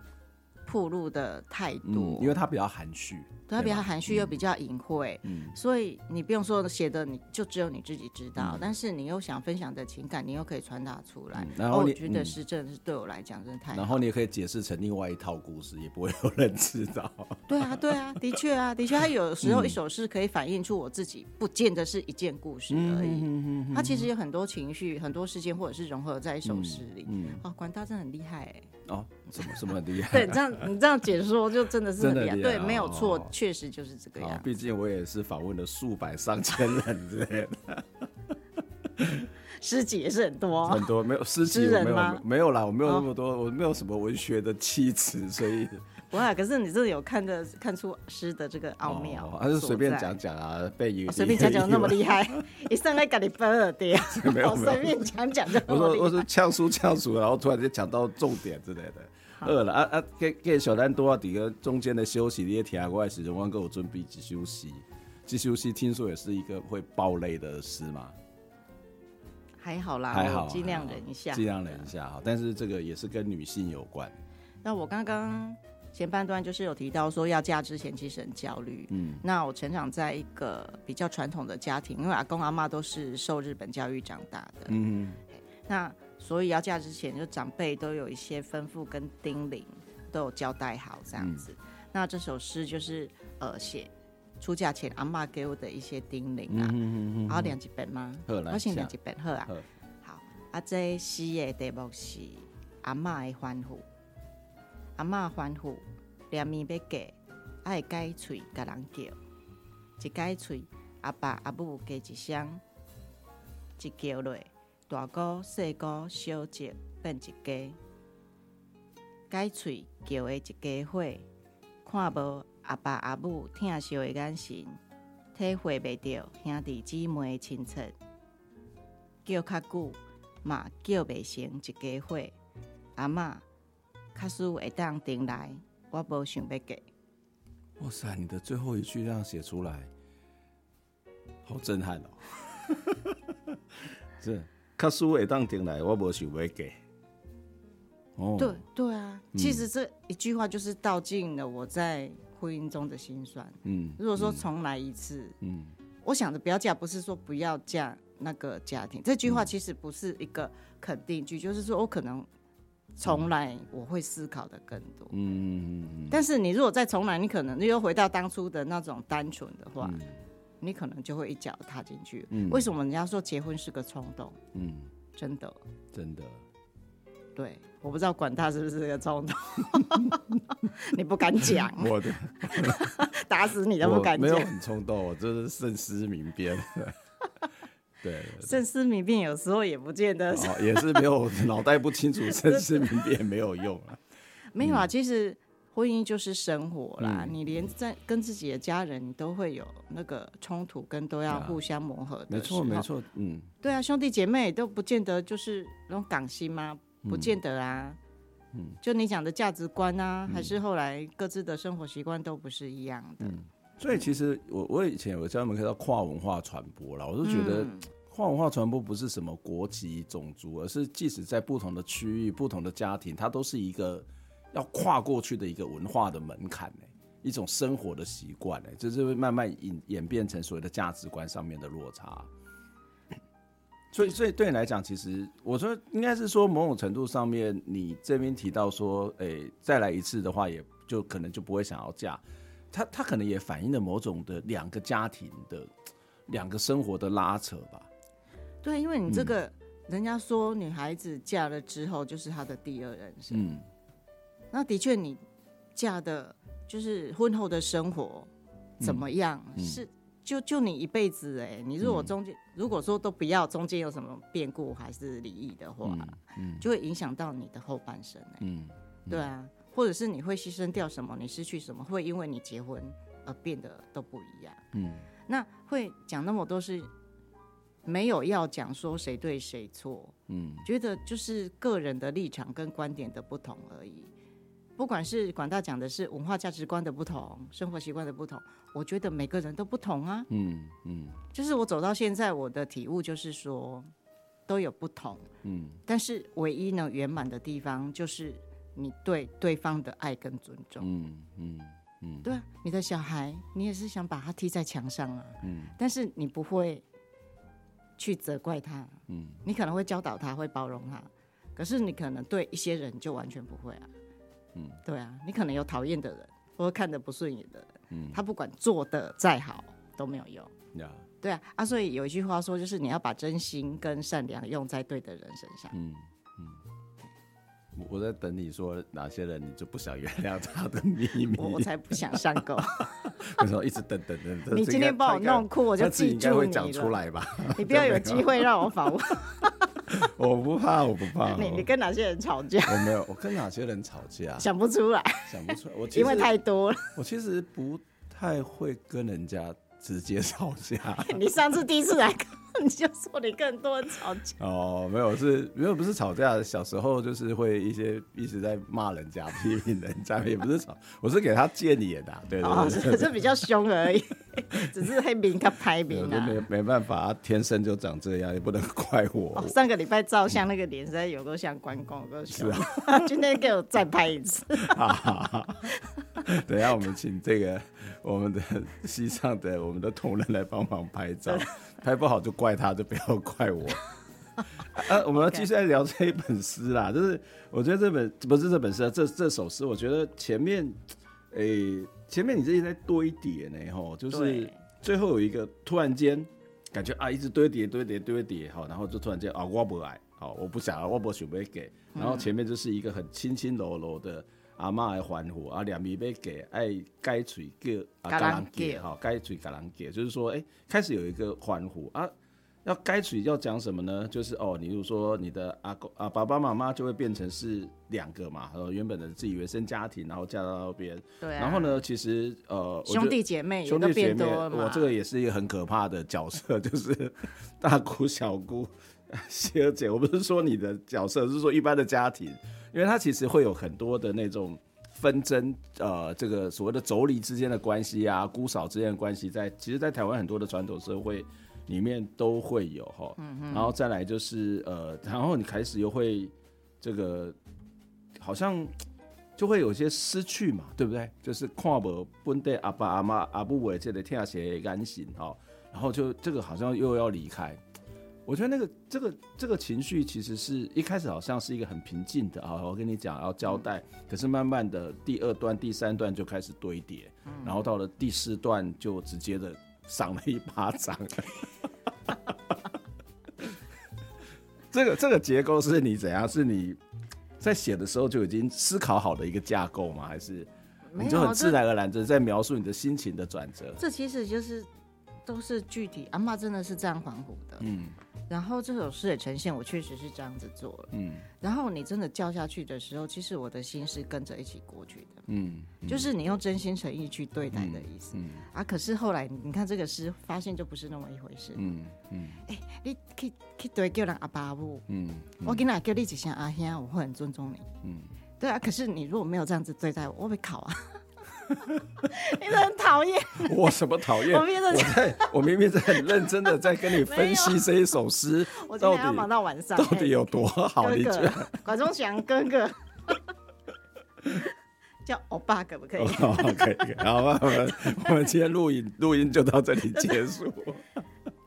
暴露的太多，嗯、因为它比较含蓄。对，它比较含蓄又比较隐晦，嗯，所以你不用说写的，你就只有你自己知道。嗯、但是你又想分享的情感，你又可以传达出来。嗯、然后你、哦、我觉得是真的是对我来讲真的太好。然后你也可以解释成另外一套故事，也不会有人知道。对啊，对啊，的确啊，的确，他有时候一首诗可以反映出我自己，不见得是一件故事而已。嗯、它其实有很多情绪、很多事件，或者是融合在一首诗里。嗯，哦，管大真的很厉害哎。哦，什么 什么很厉害？对，这样你这样解说就真的是很厉害。厉害对，没有错，确实就是这个样。毕竟我也是访问了数百上千人之类的，诗集也是很多，很多没有诗集没有没有啦，我没有那么多，我没有什么文学的 气质，所以不会。可是你真的有看的看出诗的这个奥妙，还是随便讲讲啊？被语随便讲讲那么厉害，一上来给你分了点，没有随便讲讲就。我说我说呛书呛书，然后突然就讲到重点之类的。饿了啊啊！给给小丹多啊，底个中间的休息，你也听过来时，我给我准备去休息，去休息。听说也是一个会爆泪的诗嘛，还好啦，还好，尽量忍一下，尽量忍一下哈。但是这个也是跟女性有关。那我刚刚前半段就是有提到说要嫁之前其实很焦虑。嗯，那我成长在一个比较传统的家庭，因为阿公阿妈都是受日本教育长大的。嗯，那所以要嫁之前，就长辈都有一些吩咐跟叮咛，都有交代好这样子。嗯、那这首诗就是呃写出嫁前阿妈给我的一些叮咛啊。嗯嗯嗯。然后两几本吗？我先两几本好啊。好，啊这诗的题目是阿妈的欢呼。阿嬷吩咐，连面要嫁，爱改喙甲人叫，一改喙，阿爸阿母加一声，一叫落，大姑细姑小姐变一家，改喙叫的一家伙，看无阿爸阿母疼惜的眼神，体会袂到兄弟姊妹的亲切，叫较久嘛叫袂成一家伙，阿嬷。卡叔会当顶来，我无想要给。哇塞，你的最后一句这样写出来，好震撼哦！是卡叔会当顶来，我无想要给。哦，对对啊，嗯、其实这一句话就是道尽了我在婚姻中的辛酸。嗯，如果说重来一次，嗯，我想着不要嫁，不是说不要嫁那个家庭。这句话其实不是一个肯定句，就是说我可能。重来，我会思考的更多。嗯，但是你如果再重来，你可能你又回到当初的那种单纯的话，嗯、你可能就会一脚踏进去。嗯，为什么人家说结婚是个冲动？嗯，真的，真的。对，我不知道管他是不是个冲动，你不敢讲，我的 打死你都不敢讲。没有很冲动，我就是慎思明辨。对，慎思明辨有时候也不见得，哦，也是没有 脑袋不清楚，慎思明辨没有用啊。没有啊，其实婚姻就是生活啦，嗯、你连在跟自己的家人，你都会有那个冲突，跟都要互相磨合的。没错，没错，嗯，对啊，兄弟姐妹都不见得就是那种港心吗？不见得啊。嗯，就你讲的价值观啊，嗯、还是后来各自的生活习惯都不是一样的。嗯，所以其实我我以前有专门看到跨文化传播啦，我就觉得。嗯跨文化传播不是什么国籍、种族，而是即使在不同的区域、不同的家庭，它都是一个要跨过去的一个文化的门槛，一种生活的习惯，哎，就是会慢慢演演变成所谓的价值观上面的落差。所以，所以对你来讲，其实我说应该是说，某种程度上面，你这边提到说，哎，再来一次的话，也就可能就不会想要嫁。他他可能也反映了某种的两个家庭的两个生活的拉扯吧。对，因为你这个，嗯、人家说女孩子嫁了之后就是她的第二人生。嗯，那的确，你嫁的，就是婚后的生活怎么样？嗯、是就就你一辈子哎，你如果中间、嗯、如果说都不要中间有什么变故还是离异的话，嗯，嗯就会影响到你的后半生哎。嗯，嗯对啊，或者是你会牺牲掉什么？你失去什么？会因为你结婚而变得都不一样。嗯，那会讲那么多是。没有要讲说谁对谁错，嗯，觉得就是个人的立场跟观点的不同而已。不管是广大讲的是文化价值观的不同，生活习惯的不同，我觉得每个人都不同啊，嗯嗯，就是我走到现在，我的体悟就是说都有不同，嗯，但是唯一能圆满的地方就是你对对方的爱跟尊重，嗯嗯嗯，对啊，你的小孩你也是想把他踢在墙上啊，嗯，但是你不会。去责怪他，嗯，你可能会教导他，会包容他，可是你可能对一些人就完全不会啊，嗯，对啊，你可能有讨厌的人，或者看得不顺眼的人，嗯，他不管做的再好都没有用，呀，对啊，啊，所以有一句话说，就是你要把真心跟善良用在对的人身上，嗯。我在等你说哪些人，你就不想原谅他的秘密。我才不想上钩。为什么一直等等等等？你今天把我弄哭，我就记住你会讲出来吧？你不要有机会让我访问。我不怕，我不怕。你你跟哪些人吵架？我没有，我跟哪些人吵架？想不出来。想不出来。我因为太多了。我其实不太会跟人家直接吵架。你上次第一次来。你就说你更多人吵架哦，没有是，没有不是吵架。小时候就是会一些一直在骂人家、批评人家，也不是吵，我是给他建议的，对对对，只是比较凶而已。只是黑名他拍名啊，没没办法，天生就长这样，也不能怪我。哦、上个礼拜照相那个脸实在有个像关公，有个像。是啊，今天给我再拍一次。好好好，等一下我们请这个我们的西藏的我们的同仁来帮忙拍照，拍不好就怪他，就不要怪我。啊，我们要继续来聊这一本诗啦，就是我觉得这本不是这本诗啊，这这首诗，我觉得前面，诶、欸，前面你这些在堆叠呢，吼，就是最后有一个突然间感觉啊，一直堆叠堆叠堆叠，好，然后就突然间啊，我不爱，好，我不想，我不想要给，然后前面就是一个很轻轻柔柔的阿嬷来欢呼啊，两米被给，爱该嘴叫啊，嘎啷给，哈，该嘴嘎啷给，就是说，哎、欸，开始有一个欢呼啊。要该嘴要讲什么呢？就是哦，你比如说你的阿公啊，爸爸妈妈就会变成是两个嘛，然后原本的自己原生家庭，然后嫁到那边。对、啊。然后呢，其实呃，兄弟姐妹兄弟姐妹。我这个也是一个很可怕的角色，就是大姑小姑、姐姐。我不是说你的角色，是说一般的家庭，因为他其实会有很多的那种纷争，呃，这个所谓的妯娌之间的关系啊，姑嫂之间的关系，在其实，在台湾很多的传统社会。里面都会有哈，然后再来就是呃，然后你开始又会这个好像就会有些失去嘛，对不对？就是看不本地阿爸阿妈阿母为这个天下安心哈，然后就这个好像又要离开。我觉得那个这个这个情绪其实是一开始好像是一个很平静的啊，我跟你讲要交代，可是慢慢的第二段第三段就开始堆叠，然后到了第四段就直接的。赏了一巴掌，这个这个结构是你怎样？是你在写的时候就已经思考好的一个架构吗？还是你就很自然而然的在描述你的心情的转折？这其实就是都是具体。阿妈真的是这样欢呼的，嗯。然后这首诗的呈现，我确实是这样子做了。嗯，然后你真的叫下去的时候，其实我的心是跟着一起过去的。嗯，嗯，就是你用真心诚意去对待的意思。嗯，嗯啊，可是后来你看这个诗，发现就不是那么一回事。嗯嗯，哎、欸，你去去对叫人阿爸阿母。嗯，我跟他叫你一声阿兄，我会很尊重你。嗯，对啊，可是你如果没有这样子对待我，我会考啊。你很讨厌我什么讨厌？我明明在，我明明在很认真的在跟你分析 这一首诗，我今天要忙到晚上，到底有多好？你觉得？管中祥哥哥叫欧巴可不可以？可以，好吧，我们我们今天录影录音就到这里结束。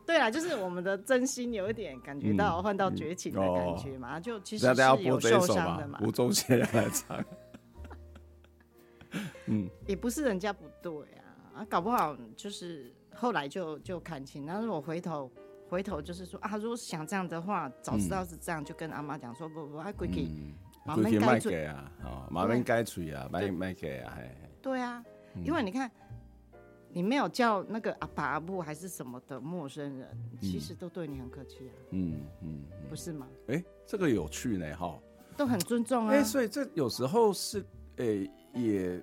对啦，就是我们的真心有一点感觉到换到绝情的感觉嘛，就其实是有受伤的嘛。吴宗宪要来唱。嗯，也不是人家不对啊，啊，搞不好就是后来就就看清。但是我回头回头就是说啊，如果想这样的话，早知道是这样，就跟阿妈讲说不不，还归去，妈妈该给啊，哦，妈妈该吹啊，卖卖给啊，嘿，对啊，因为你看，你没有叫那个阿爸阿布还是什么的陌生人，其实都对你很客气啊，嗯嗯，不是吗？哎，这个有趣呢，哈，都很尊重啊，哎，所以这有时候是，哎。也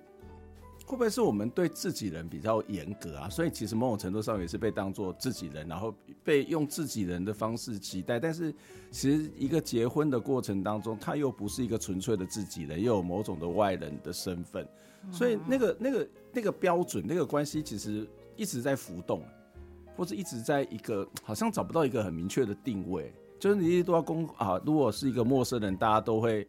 会不会是我们对自己人比较严格啊？所以其实某种程度上也是被当做自己人，然后被用自己人的方式期待。但是其实一个结婚的过程当中，他又不是一个纯粹的自己人，又有某种的外人的身份。所以那个那个那个标准，那个关系其实一直在浮动，或者一直在一个好像找不到一个很明确的定位。就是你一直都要公啊，如果是一个陌生人，大家都会。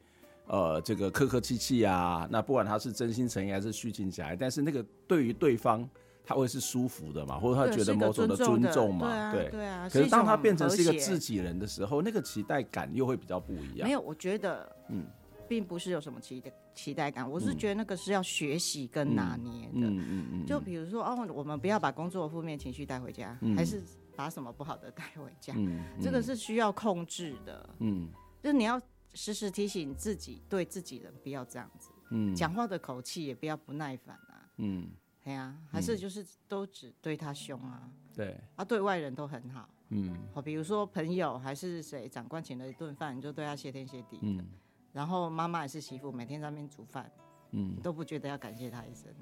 呃，这个客客气气啊，那不管他是真心诚意还是虚情假意，但是那个对于对方他会是舒服的嘛，或者他觉得某种的尊重嘛，对对啊。可是当他变成是一个自己人的时候，那个期待感又会比较不一样。没有，我觉得，嗯，并不是有什么期待期待感，我是觉得那个是要学习跟拿捏的。嗯嗯嗯。就比如说，哦，我们不要把工作负面情绪带回家，还是把什么不好的带回家，这个是需要控制的。嗯，就是你要。时时提醒自己，对自己人不要这样子，嗯，讲话的口气也不要不耐烦啊，嗯，对啊，还是就是都只对他凶啊，对，啊，对外人都很好，嗯，好，比如说朋友还是谁，长官请了一顿饭，你就对他谢天谢地，嗯，然后妈妈也是媳妇，每天在那边煮饭，嗯，都不觉得要感谢他一声，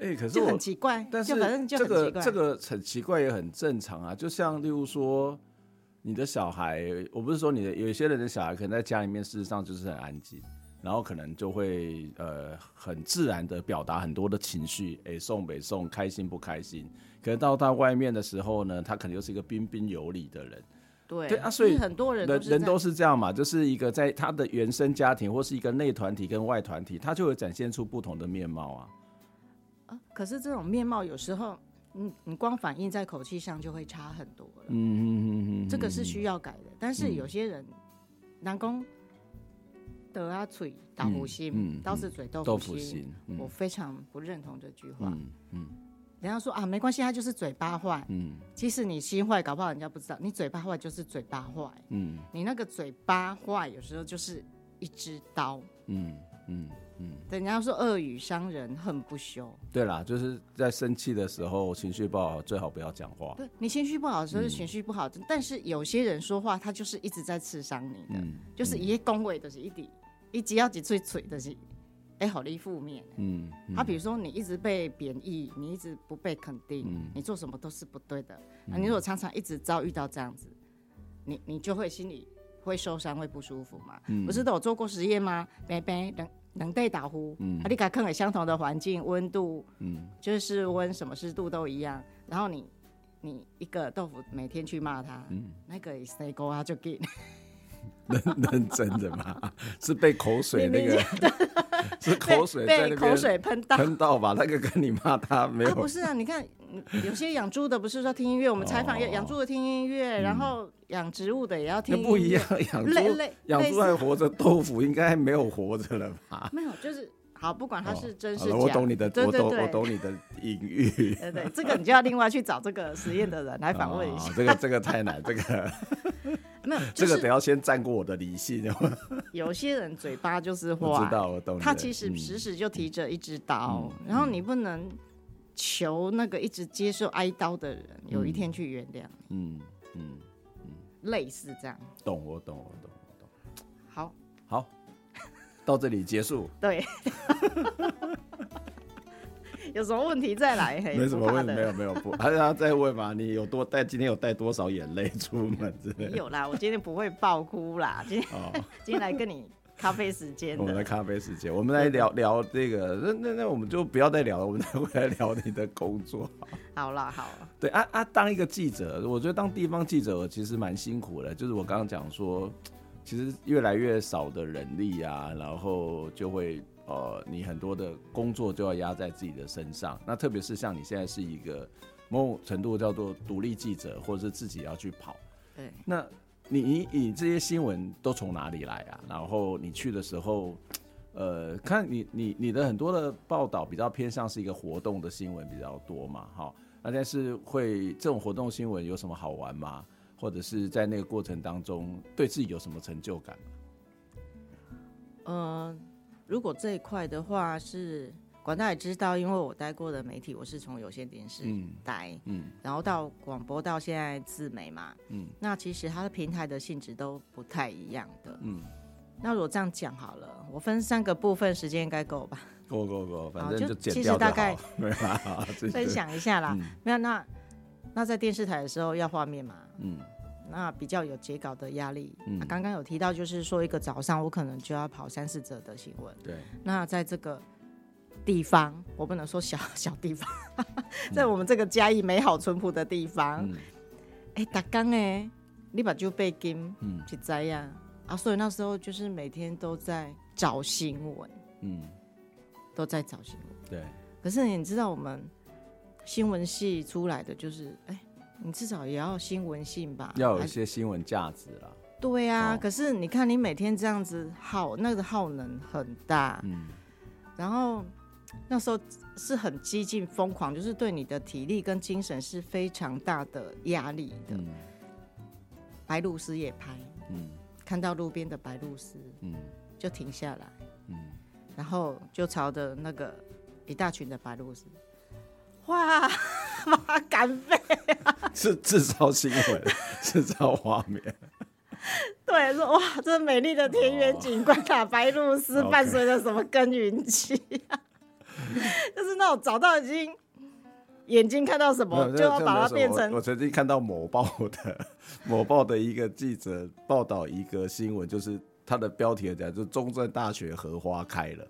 哎，可 是就很奇怪，但是反正这个这个很奇怪也很正常啊，就像例如说。你的小孩，我不是说你的，有些人的小孩可能在家里面事实上就是很安静，然后可能就会呃很自然的表达很多的情绪，哎，送北送，开心不开心？可能到他外面的时候呢，他可能又是一个彬彬有礼的人。对对啊，所以很多人人人都是这样嘛，就是一个在他的原生家庭或是一个内团体跟外团体，他就会展现出不同的面貌啊。啊，可是这种面貌有时候，你你光反映在口气上就会差很多了。嗯嗯嗯嗯，这个是需要改的。但是有些人，南宫得啊嘴豆腐心，倒是嘴豆腐心，我非常不认同这句话。嗯嗯。人家说啊，没关系，他就是嘴巴坏。嗯，其实你心坏，搞不好人家不知道。你嘴巴坏就是嘴巴坏。嗯，你那个嘴巴坏，有时候就是一支刀。嗯嗯嗯。人家说恶语伤人，恨不休。对啦，就是在生气的时候，情绪不好，最好不要讲话。对，你情绪不好的时候，情绪不好。嗯、但是有些人说话，他就是一直在刺伤你的，嗯、就是一些恭维的是一滴，一只要几嘴嘴的是。哎，好的，负面。嗯，他、嗯啊、比如说你一直被贬义，你一直不被肯定，嗯、你做什么都是不对的。那、你如果常常一直遭遇到这样子，你你就会心里会受伤，会不舒服嘛。嗯、不是都有做过实验吗？杯杯冷冷对打呼，嗯，啊，你给它放相同的环境，温度，嗯，就是室温什么湿度都一样。然后你你一个豆腐每天去骂他，嗯，那个谁沟啊就给。认 认真的吗？是被口水那个，是口水在那边口水喷到喷到吧？那个跟你骂他没有？不是啊，你看有些养猪的不是说听音乐，我们采访养猪的听音乐，然后养植物的也要听音乐。不一样，养猪养猪还活着，豆腐应该没有活着了吧？没有，就是。好，不管他是真是假，我懂你的，我懂我懂你的隐喻。对对，这个你就要另外去找这个实验的人来访问一下。这个这个太难，这个没有，这个得要先战过我的理性。有些人嘴巴就是坏，知道我懂。他其实时时就提着一支刀，然后你不能求那个一直接受挨刀的人有一天去原谅。嗯嗯嗯，类似这样。懂我懂我懂我懂。好，好。到这里结束。对，有什么问题再来。没什么问题，没有没有不，还是他再问嘛？你有多带？今天有带多少眼泪出门？没有啦，我今天不会爆哭啦。今天、哦、今天来跟你咖啡时间。我们的咖啡时间，我们来聊聊这个。那那那我们就不要再聊了，我们再回来聊你的工作。好了好了。对啊啊，当一个记者，我觉得当地方记者其实蛮辛苦的。就是我刚刚讲说。其实越来越少的人力啊，然后就会呃，你很多的工作就要压在自己的身上。那特别是像你现在是一个某种程度叫做独立记者，或者是自己要去跑。对。那你你你这些新闻都从哪里来啊？然后你去的时候，呃，看你你你的很多的报道比较偏向是一个活动的新闻比较多嘛，哈。那但是会这种活动新闻有什么好玩吗？或者是在那个过程当中，对自己有什么成就感吗？呃，如果这一块的话，是广大也知道，因为我待过的媒体，我是从有线电视待，嗯，嗯，然后到广播，到现在自媒嘛，嗯，那其实它的平台的性质都不太一样的，嗯，那如果这样讲好了，我分三个部分，时间应该够吧？够够够，反正就其实大概没分享一下啦，嗯、没有那。那在电视台的时候要画面嘛，嗯，那比较有截稿的压力。嗯，刚刚有提到，就是说一个早上我可能就要跑三四则的新闻。对，那在这个地方，我不能说小 小地方，在我们这个嘉义美好淳朴的地方，哎，打刚哎，你把就背金，嗯，去摘呀啊，所以那时候就是每天都在找新闻，嗯，都在找新闻。对，可是你知道我们。新闻系出来的就是，哎、欸，你至少也要新闻性吧？要有一些新闻价值啦。对啊，哦、可是你看你每天这样子耗，那个耗能很大。嗯。然后那时候是很激进、疯狂，就是对你的体力跟精神是非常大的压力的。嗯。白鹭鸶也拍。嗯。看到路边的白鹭鸶，嗯，就停下来。嗯。然后就朝着那个一大群的白鹭鸶。哇，妈干杯！是制造新闻，制造画面。对，说哇，这美丽的田园景观啊，哦、白鹭鸶伴随着什么耕耘期、啊 就是那种找到已经眼睛看到什么，就要把它变成。我曾经看到某报的 某报的一个记者报道一个新闻，就是他的标题讲，就中正大学荷花开了，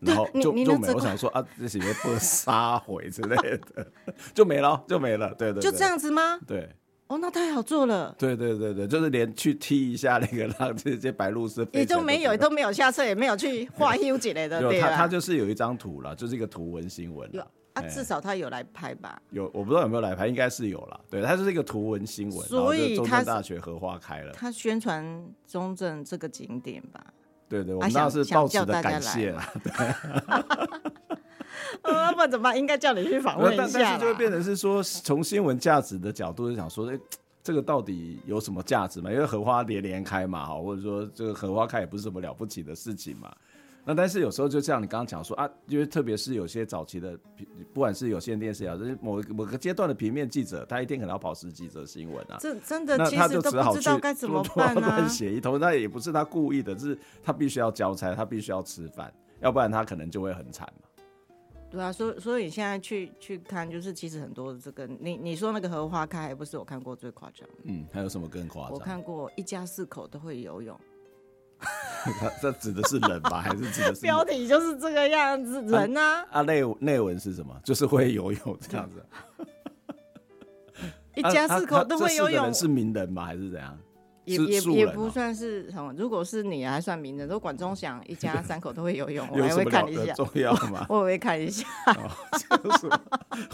然后就就没有。我想说啊，这些被杀毁之类的，就没了，就没了。对对，对，就这样子吗？对。哦，那太好做了。对对对对，就是连去踢一下那个让这些白鹭是也都没有，都没有下车，也没有去 画 U 之类的。对他他就是有一张图了，就是一个图文新闻。有啊，至少他有来拍吧？有，我不知道有没有来拍，应该是有了。对，他就是一个图文新闻。所以中正大学荷花开了，他宣传中正这个景点吧？对对，我们当时抱持的感谢啦。对。呃，不然怎么办？应该叫你去访问一下。但是就会变成是说，从新闻价值的角度，就想说，哎，这个到底有什么价值嘛？因为荷花连连开嘛，哈，或者说这个荷花开也不是什么了不起的事情嘛。那但是有时候就像你刚刚讲说啊，因为特别是有些早期的，不管是有线电视啊，就是某某个阶段的平面记者，他一天可能要跑十几则新闻啊。这真的，其实都不知道该怎么办啊。乱写一通，那也不是他故意的，是他必须要交差，他必须要吃饭，要不然他可能就会很惨嘛。对啊，所以所以你现在去去看，就是其实很多的这个，你你说那个荷花开，还不是我看过最夸张的。嗯，还有什么更夸张？我看过一家四口都会游泳。这指的是人吧，还是指的是？标题就是这个样子，人啊。啊，内内文是什么？就是会游泳这样子。一家四口都会游泳，人是名人吗？还是怎样？也也也不算是什么，如果是你还算名人。如果管中祥一家三口都会游泳，我还会看一下。重要吗？我会看一下。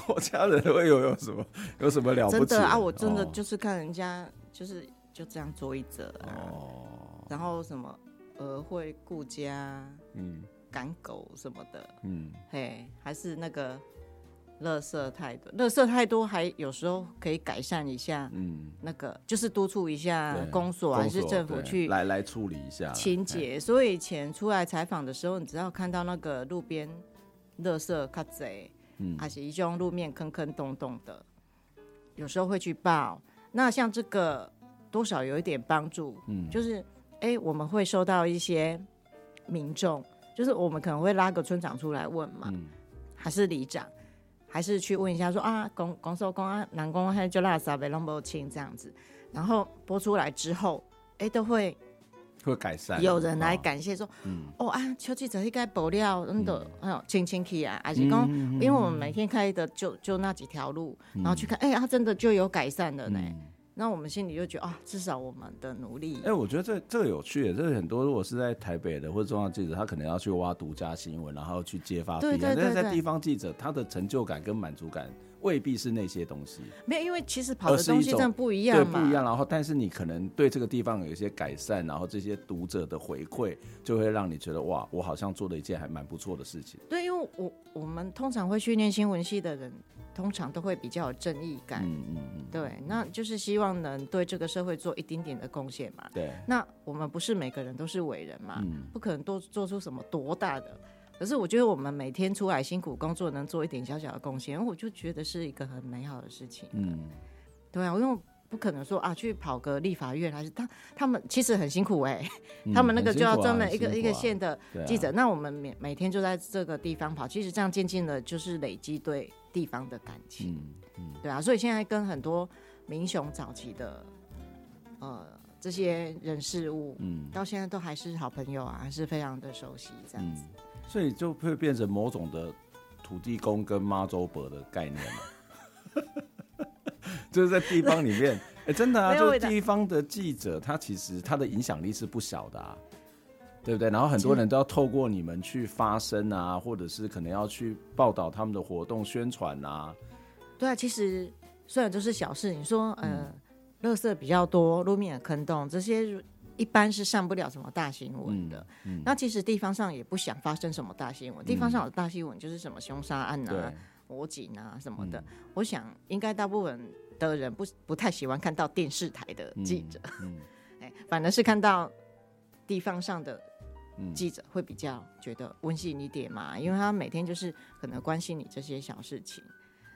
我家人会游泳什么？有什么了不起？真的啊，我真的就是看人家，就是就这样做一则啊。然后什么鹅会顾家，嗯，赶狗什么的，嗯，嘿，还是那个。垃圾太多，垃圾太多，还有时候可以改善一下。嗯，那个就是督促一下公所还是政府去来来处理一下清洁。所以以前出来采访的时候，你只要看到那个路边垃圾较多，嗯，还是一种路面坑坑洞洞的，有时候会去报。那像这个多少有一点帮助，嗯，就是哎、欸，我们会收到一些民众，就是我们可能会拉个村长出来问嘛，嗯、还是里长。还是去问一下说，啊，公公说公啊，南公还就垃圾被弄不清这样子，然后播出来之后，哎、欸，都会会改善。有人来感谢说，哦，嗯、哦啊，邱记者应该爆料，真的，哎呦，清清气啊，还是讲，因为我们每天开的就就那几条路，然后去看，哎、欸，他真的就有改善了呢。嗯那我们心里就觉得啊，至少我们的努力。哎、欸，我觉得这这个有趣，这个很多如果是在台北的或者重要记者，他可能要去挖独家新闻，然后去揭发弊案。但是在地方记者，他的成就感跟满足感未必是那些东西。没有，因为其实跑的东西真的不一样嘛。对，不一样。然后，但是你可能对这个地方有一些改善，然后这些读者的回馈，就会让你觉得哇，我好像做了一件还蛮不错的事情。对，因为我我们通常会去念新闻系的人。通常都会比较有正义感，嗯嗯嗯，对，那就是希望能对这个社会做一丁点的贡献嘛。对，那我们不是每个人都是伟人嘛，嗯、不可能多做出什么多大的。可是我觉得我们每天出来辛苦工作，能做一点小小的贡献，我就觉得是一个很美好的事情。嗯，对啊，因为不可能说啊，去跑个立法院，还是他他们其实很辛苦哎、欸，嗯、他们那个就要专门一个、一个县的记者，啊、那我们每每天就在这个地方跑，其实这样渐渐的，就是累积对。地方的感情，嗯嗯、对啊，所以现在跟很多民雄早期的呃这些人事物，嗯，到现在都还是好朋友啊，还是非常的熟悉这样子，嗯、所以就会变成某种的土地公跟妈祖伯的概念嘛，就是在地方里面，哎、欸，真的啊，就是地方的记者，他其实他的影响力是不小的啊。对不对？然后很多人都要透过你们去发声啊，或者是可能要去报道他们的活动、宣传啊。对啊，其实虽然都是小事，你说呃，垃圾比较多，路面坑洞这些，一般是上不了什么大新闻的。嗯嗯、那其实地方上也不想发生什么大新闻，嗯、地方上有大新闻就是什么凶杀案啊、火警啊什么的。嗯、我想应该大部分的人不不太喜欢看到电视台的记者，嗯嗯、反而是看到地方上的。记者会比较觉得温馨一点嘛，因为他每天就是可能关心你这些小事情。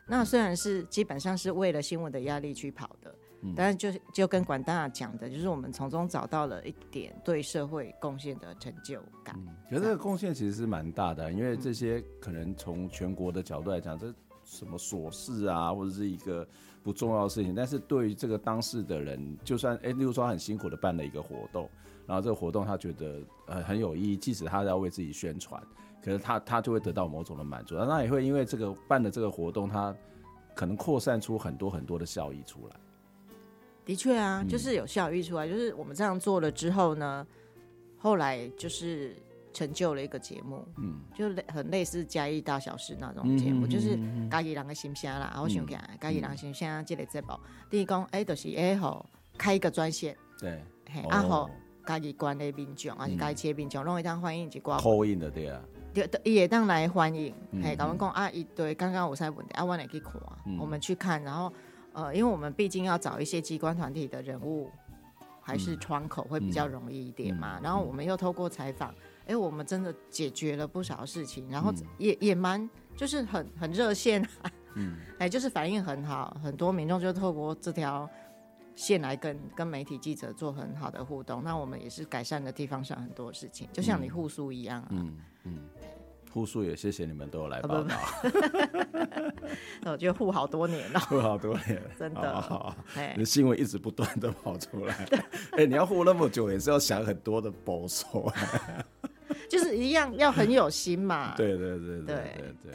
那虽然是基本上是为了新闻的压力去跑的，嗯、但是就就跟管大讲的，就是我们从中找到了一点对社会贡献的成就感。嗯、觉得这个贡献其实是蛮大的，因为这些可能从全国的角度来讲，这什么琐事啊，或者是一个不重要的事情，但是对于这个当事的人，就算哎，例如说他很辛苦的办了一个活动，然后这个活动他觉得呃很有意义，即使他要为自己宣传，可是他他就会得到某种的满足，那也会因为这个办的这个活动，他可能扩散出很多很多的效益出来。的确啊，就是有效益出来，就是我们这样做了之后呢，后来就是。成就了一个节目，嗯，就很类似嘉义大小事那种节目，嗯、就是嘉义人的心声啦。然后想起来，嘉义人心声这个节目，第一讲，哎，就是哎吼，开一个专线，对，嘿，然后嘉义关的民众，还是嘉义街民众，拢会当欢迎一挂，call in 的对啊，对，也当来欢迎，嘿，甲阮讲啊，一对刚刚有啥问题，啊，我来去看，我们去看，然后呃，因为我们毕竟要找一些机关团体的人物，还是窗口会比较容易一点嘛，然后我们又透过采访。哎、欸，我们真的解决了不少事情，然后也、嗯、也蛮就是很很热线，嗯，哎、欸，就是反应很好，很多民众就透过这条线来跟跟媒体记者做很好的互动，那我们也是改善了地方上很多事情，就像你护书一样啊，嗯嗯，护、嗯、书也谢谢你们都有来报道，我觉得护好多年了，护好多年，真的，好，好，哎，你新闻一直不断的跑出来，哎、欸，你要护那么久，也是要想很多的保守。就是一样要很有心嘛。对对对对。对对，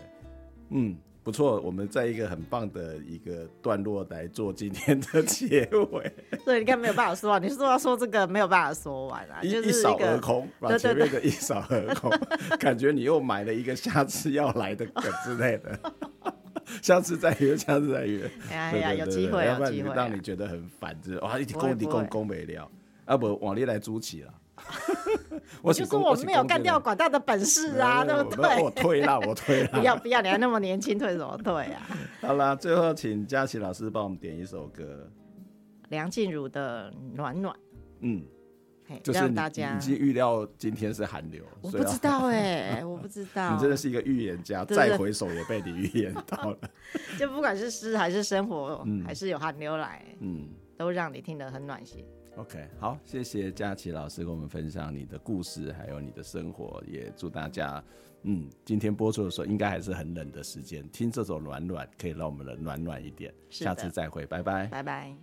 嗯，不错，我们在一个很棒的一个段落来做今天的结尾。所以你看没有办法说啊，你说要说这个没有办法说完啊，一就是一扫而空，把前面的一扫而空，感觉你又买了一个下次要来的梗之类的，下次再约，下次再约。哎呀，有机会，有机会，让你觉得很烦，就是哇，一讲一直攻，攻没了，啊不，往里来租起了。我就是我没有干掉广大的本事啊，对不对？我退了，我退了。不要不要，你还那么年轻，退什么退啊？好了，最后请佳琪老师帮我们点一首歌，梁静茹的《暖暖》。嗯，就是大家已经预料今天是寒流，我不知道哎，我不知道。你真的是一个预言家，再回首也被你预言到了。就不管是诗还是生活，还是有寒流来，嗯，都让你听得很暖心。OK，好，谢谢佳琪老师跟我们分享你的故事，还有你的生活，也祝大家，嗯，今天播出的时候应该还是很冷的时间，听这首暖暖可以让我们的暖暖一点。下次再会，拜拜，拜拜。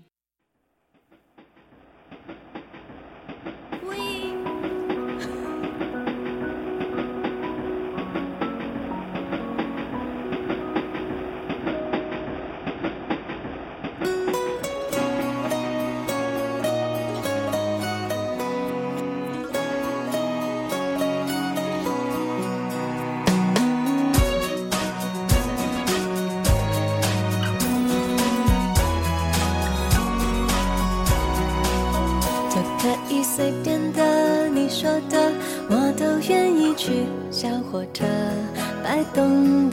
等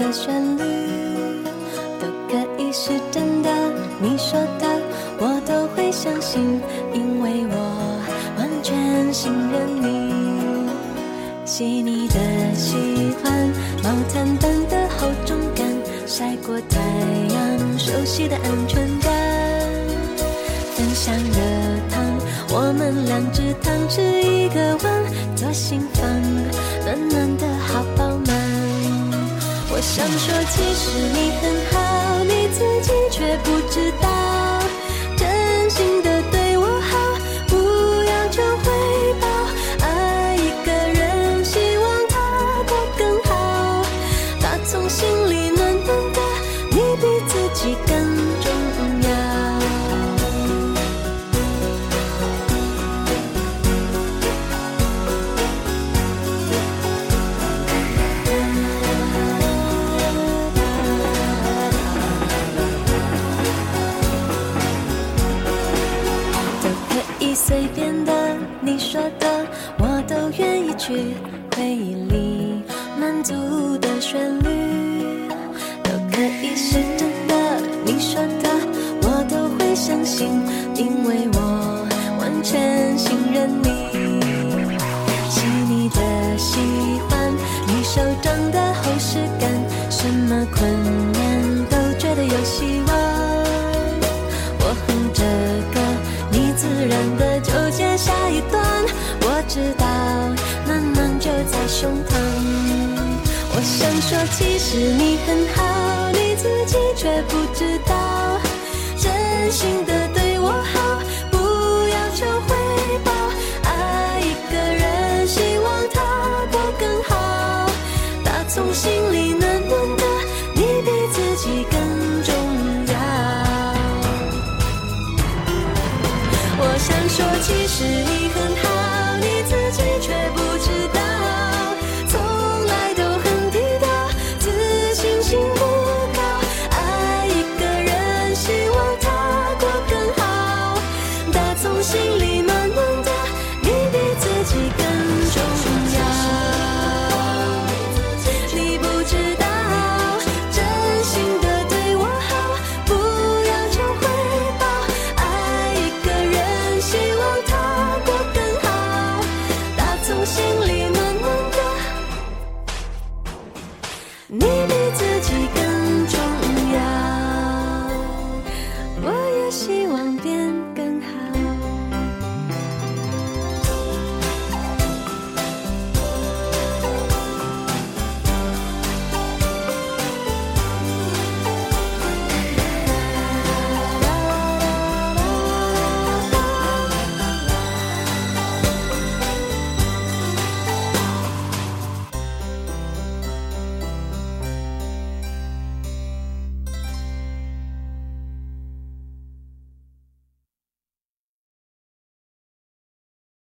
困难都觉得有希望，我哼着歌，你自然的就接下一段。我知道，暖暖就在胸膛。我想说，其实你很好，你自己却不知道，真心。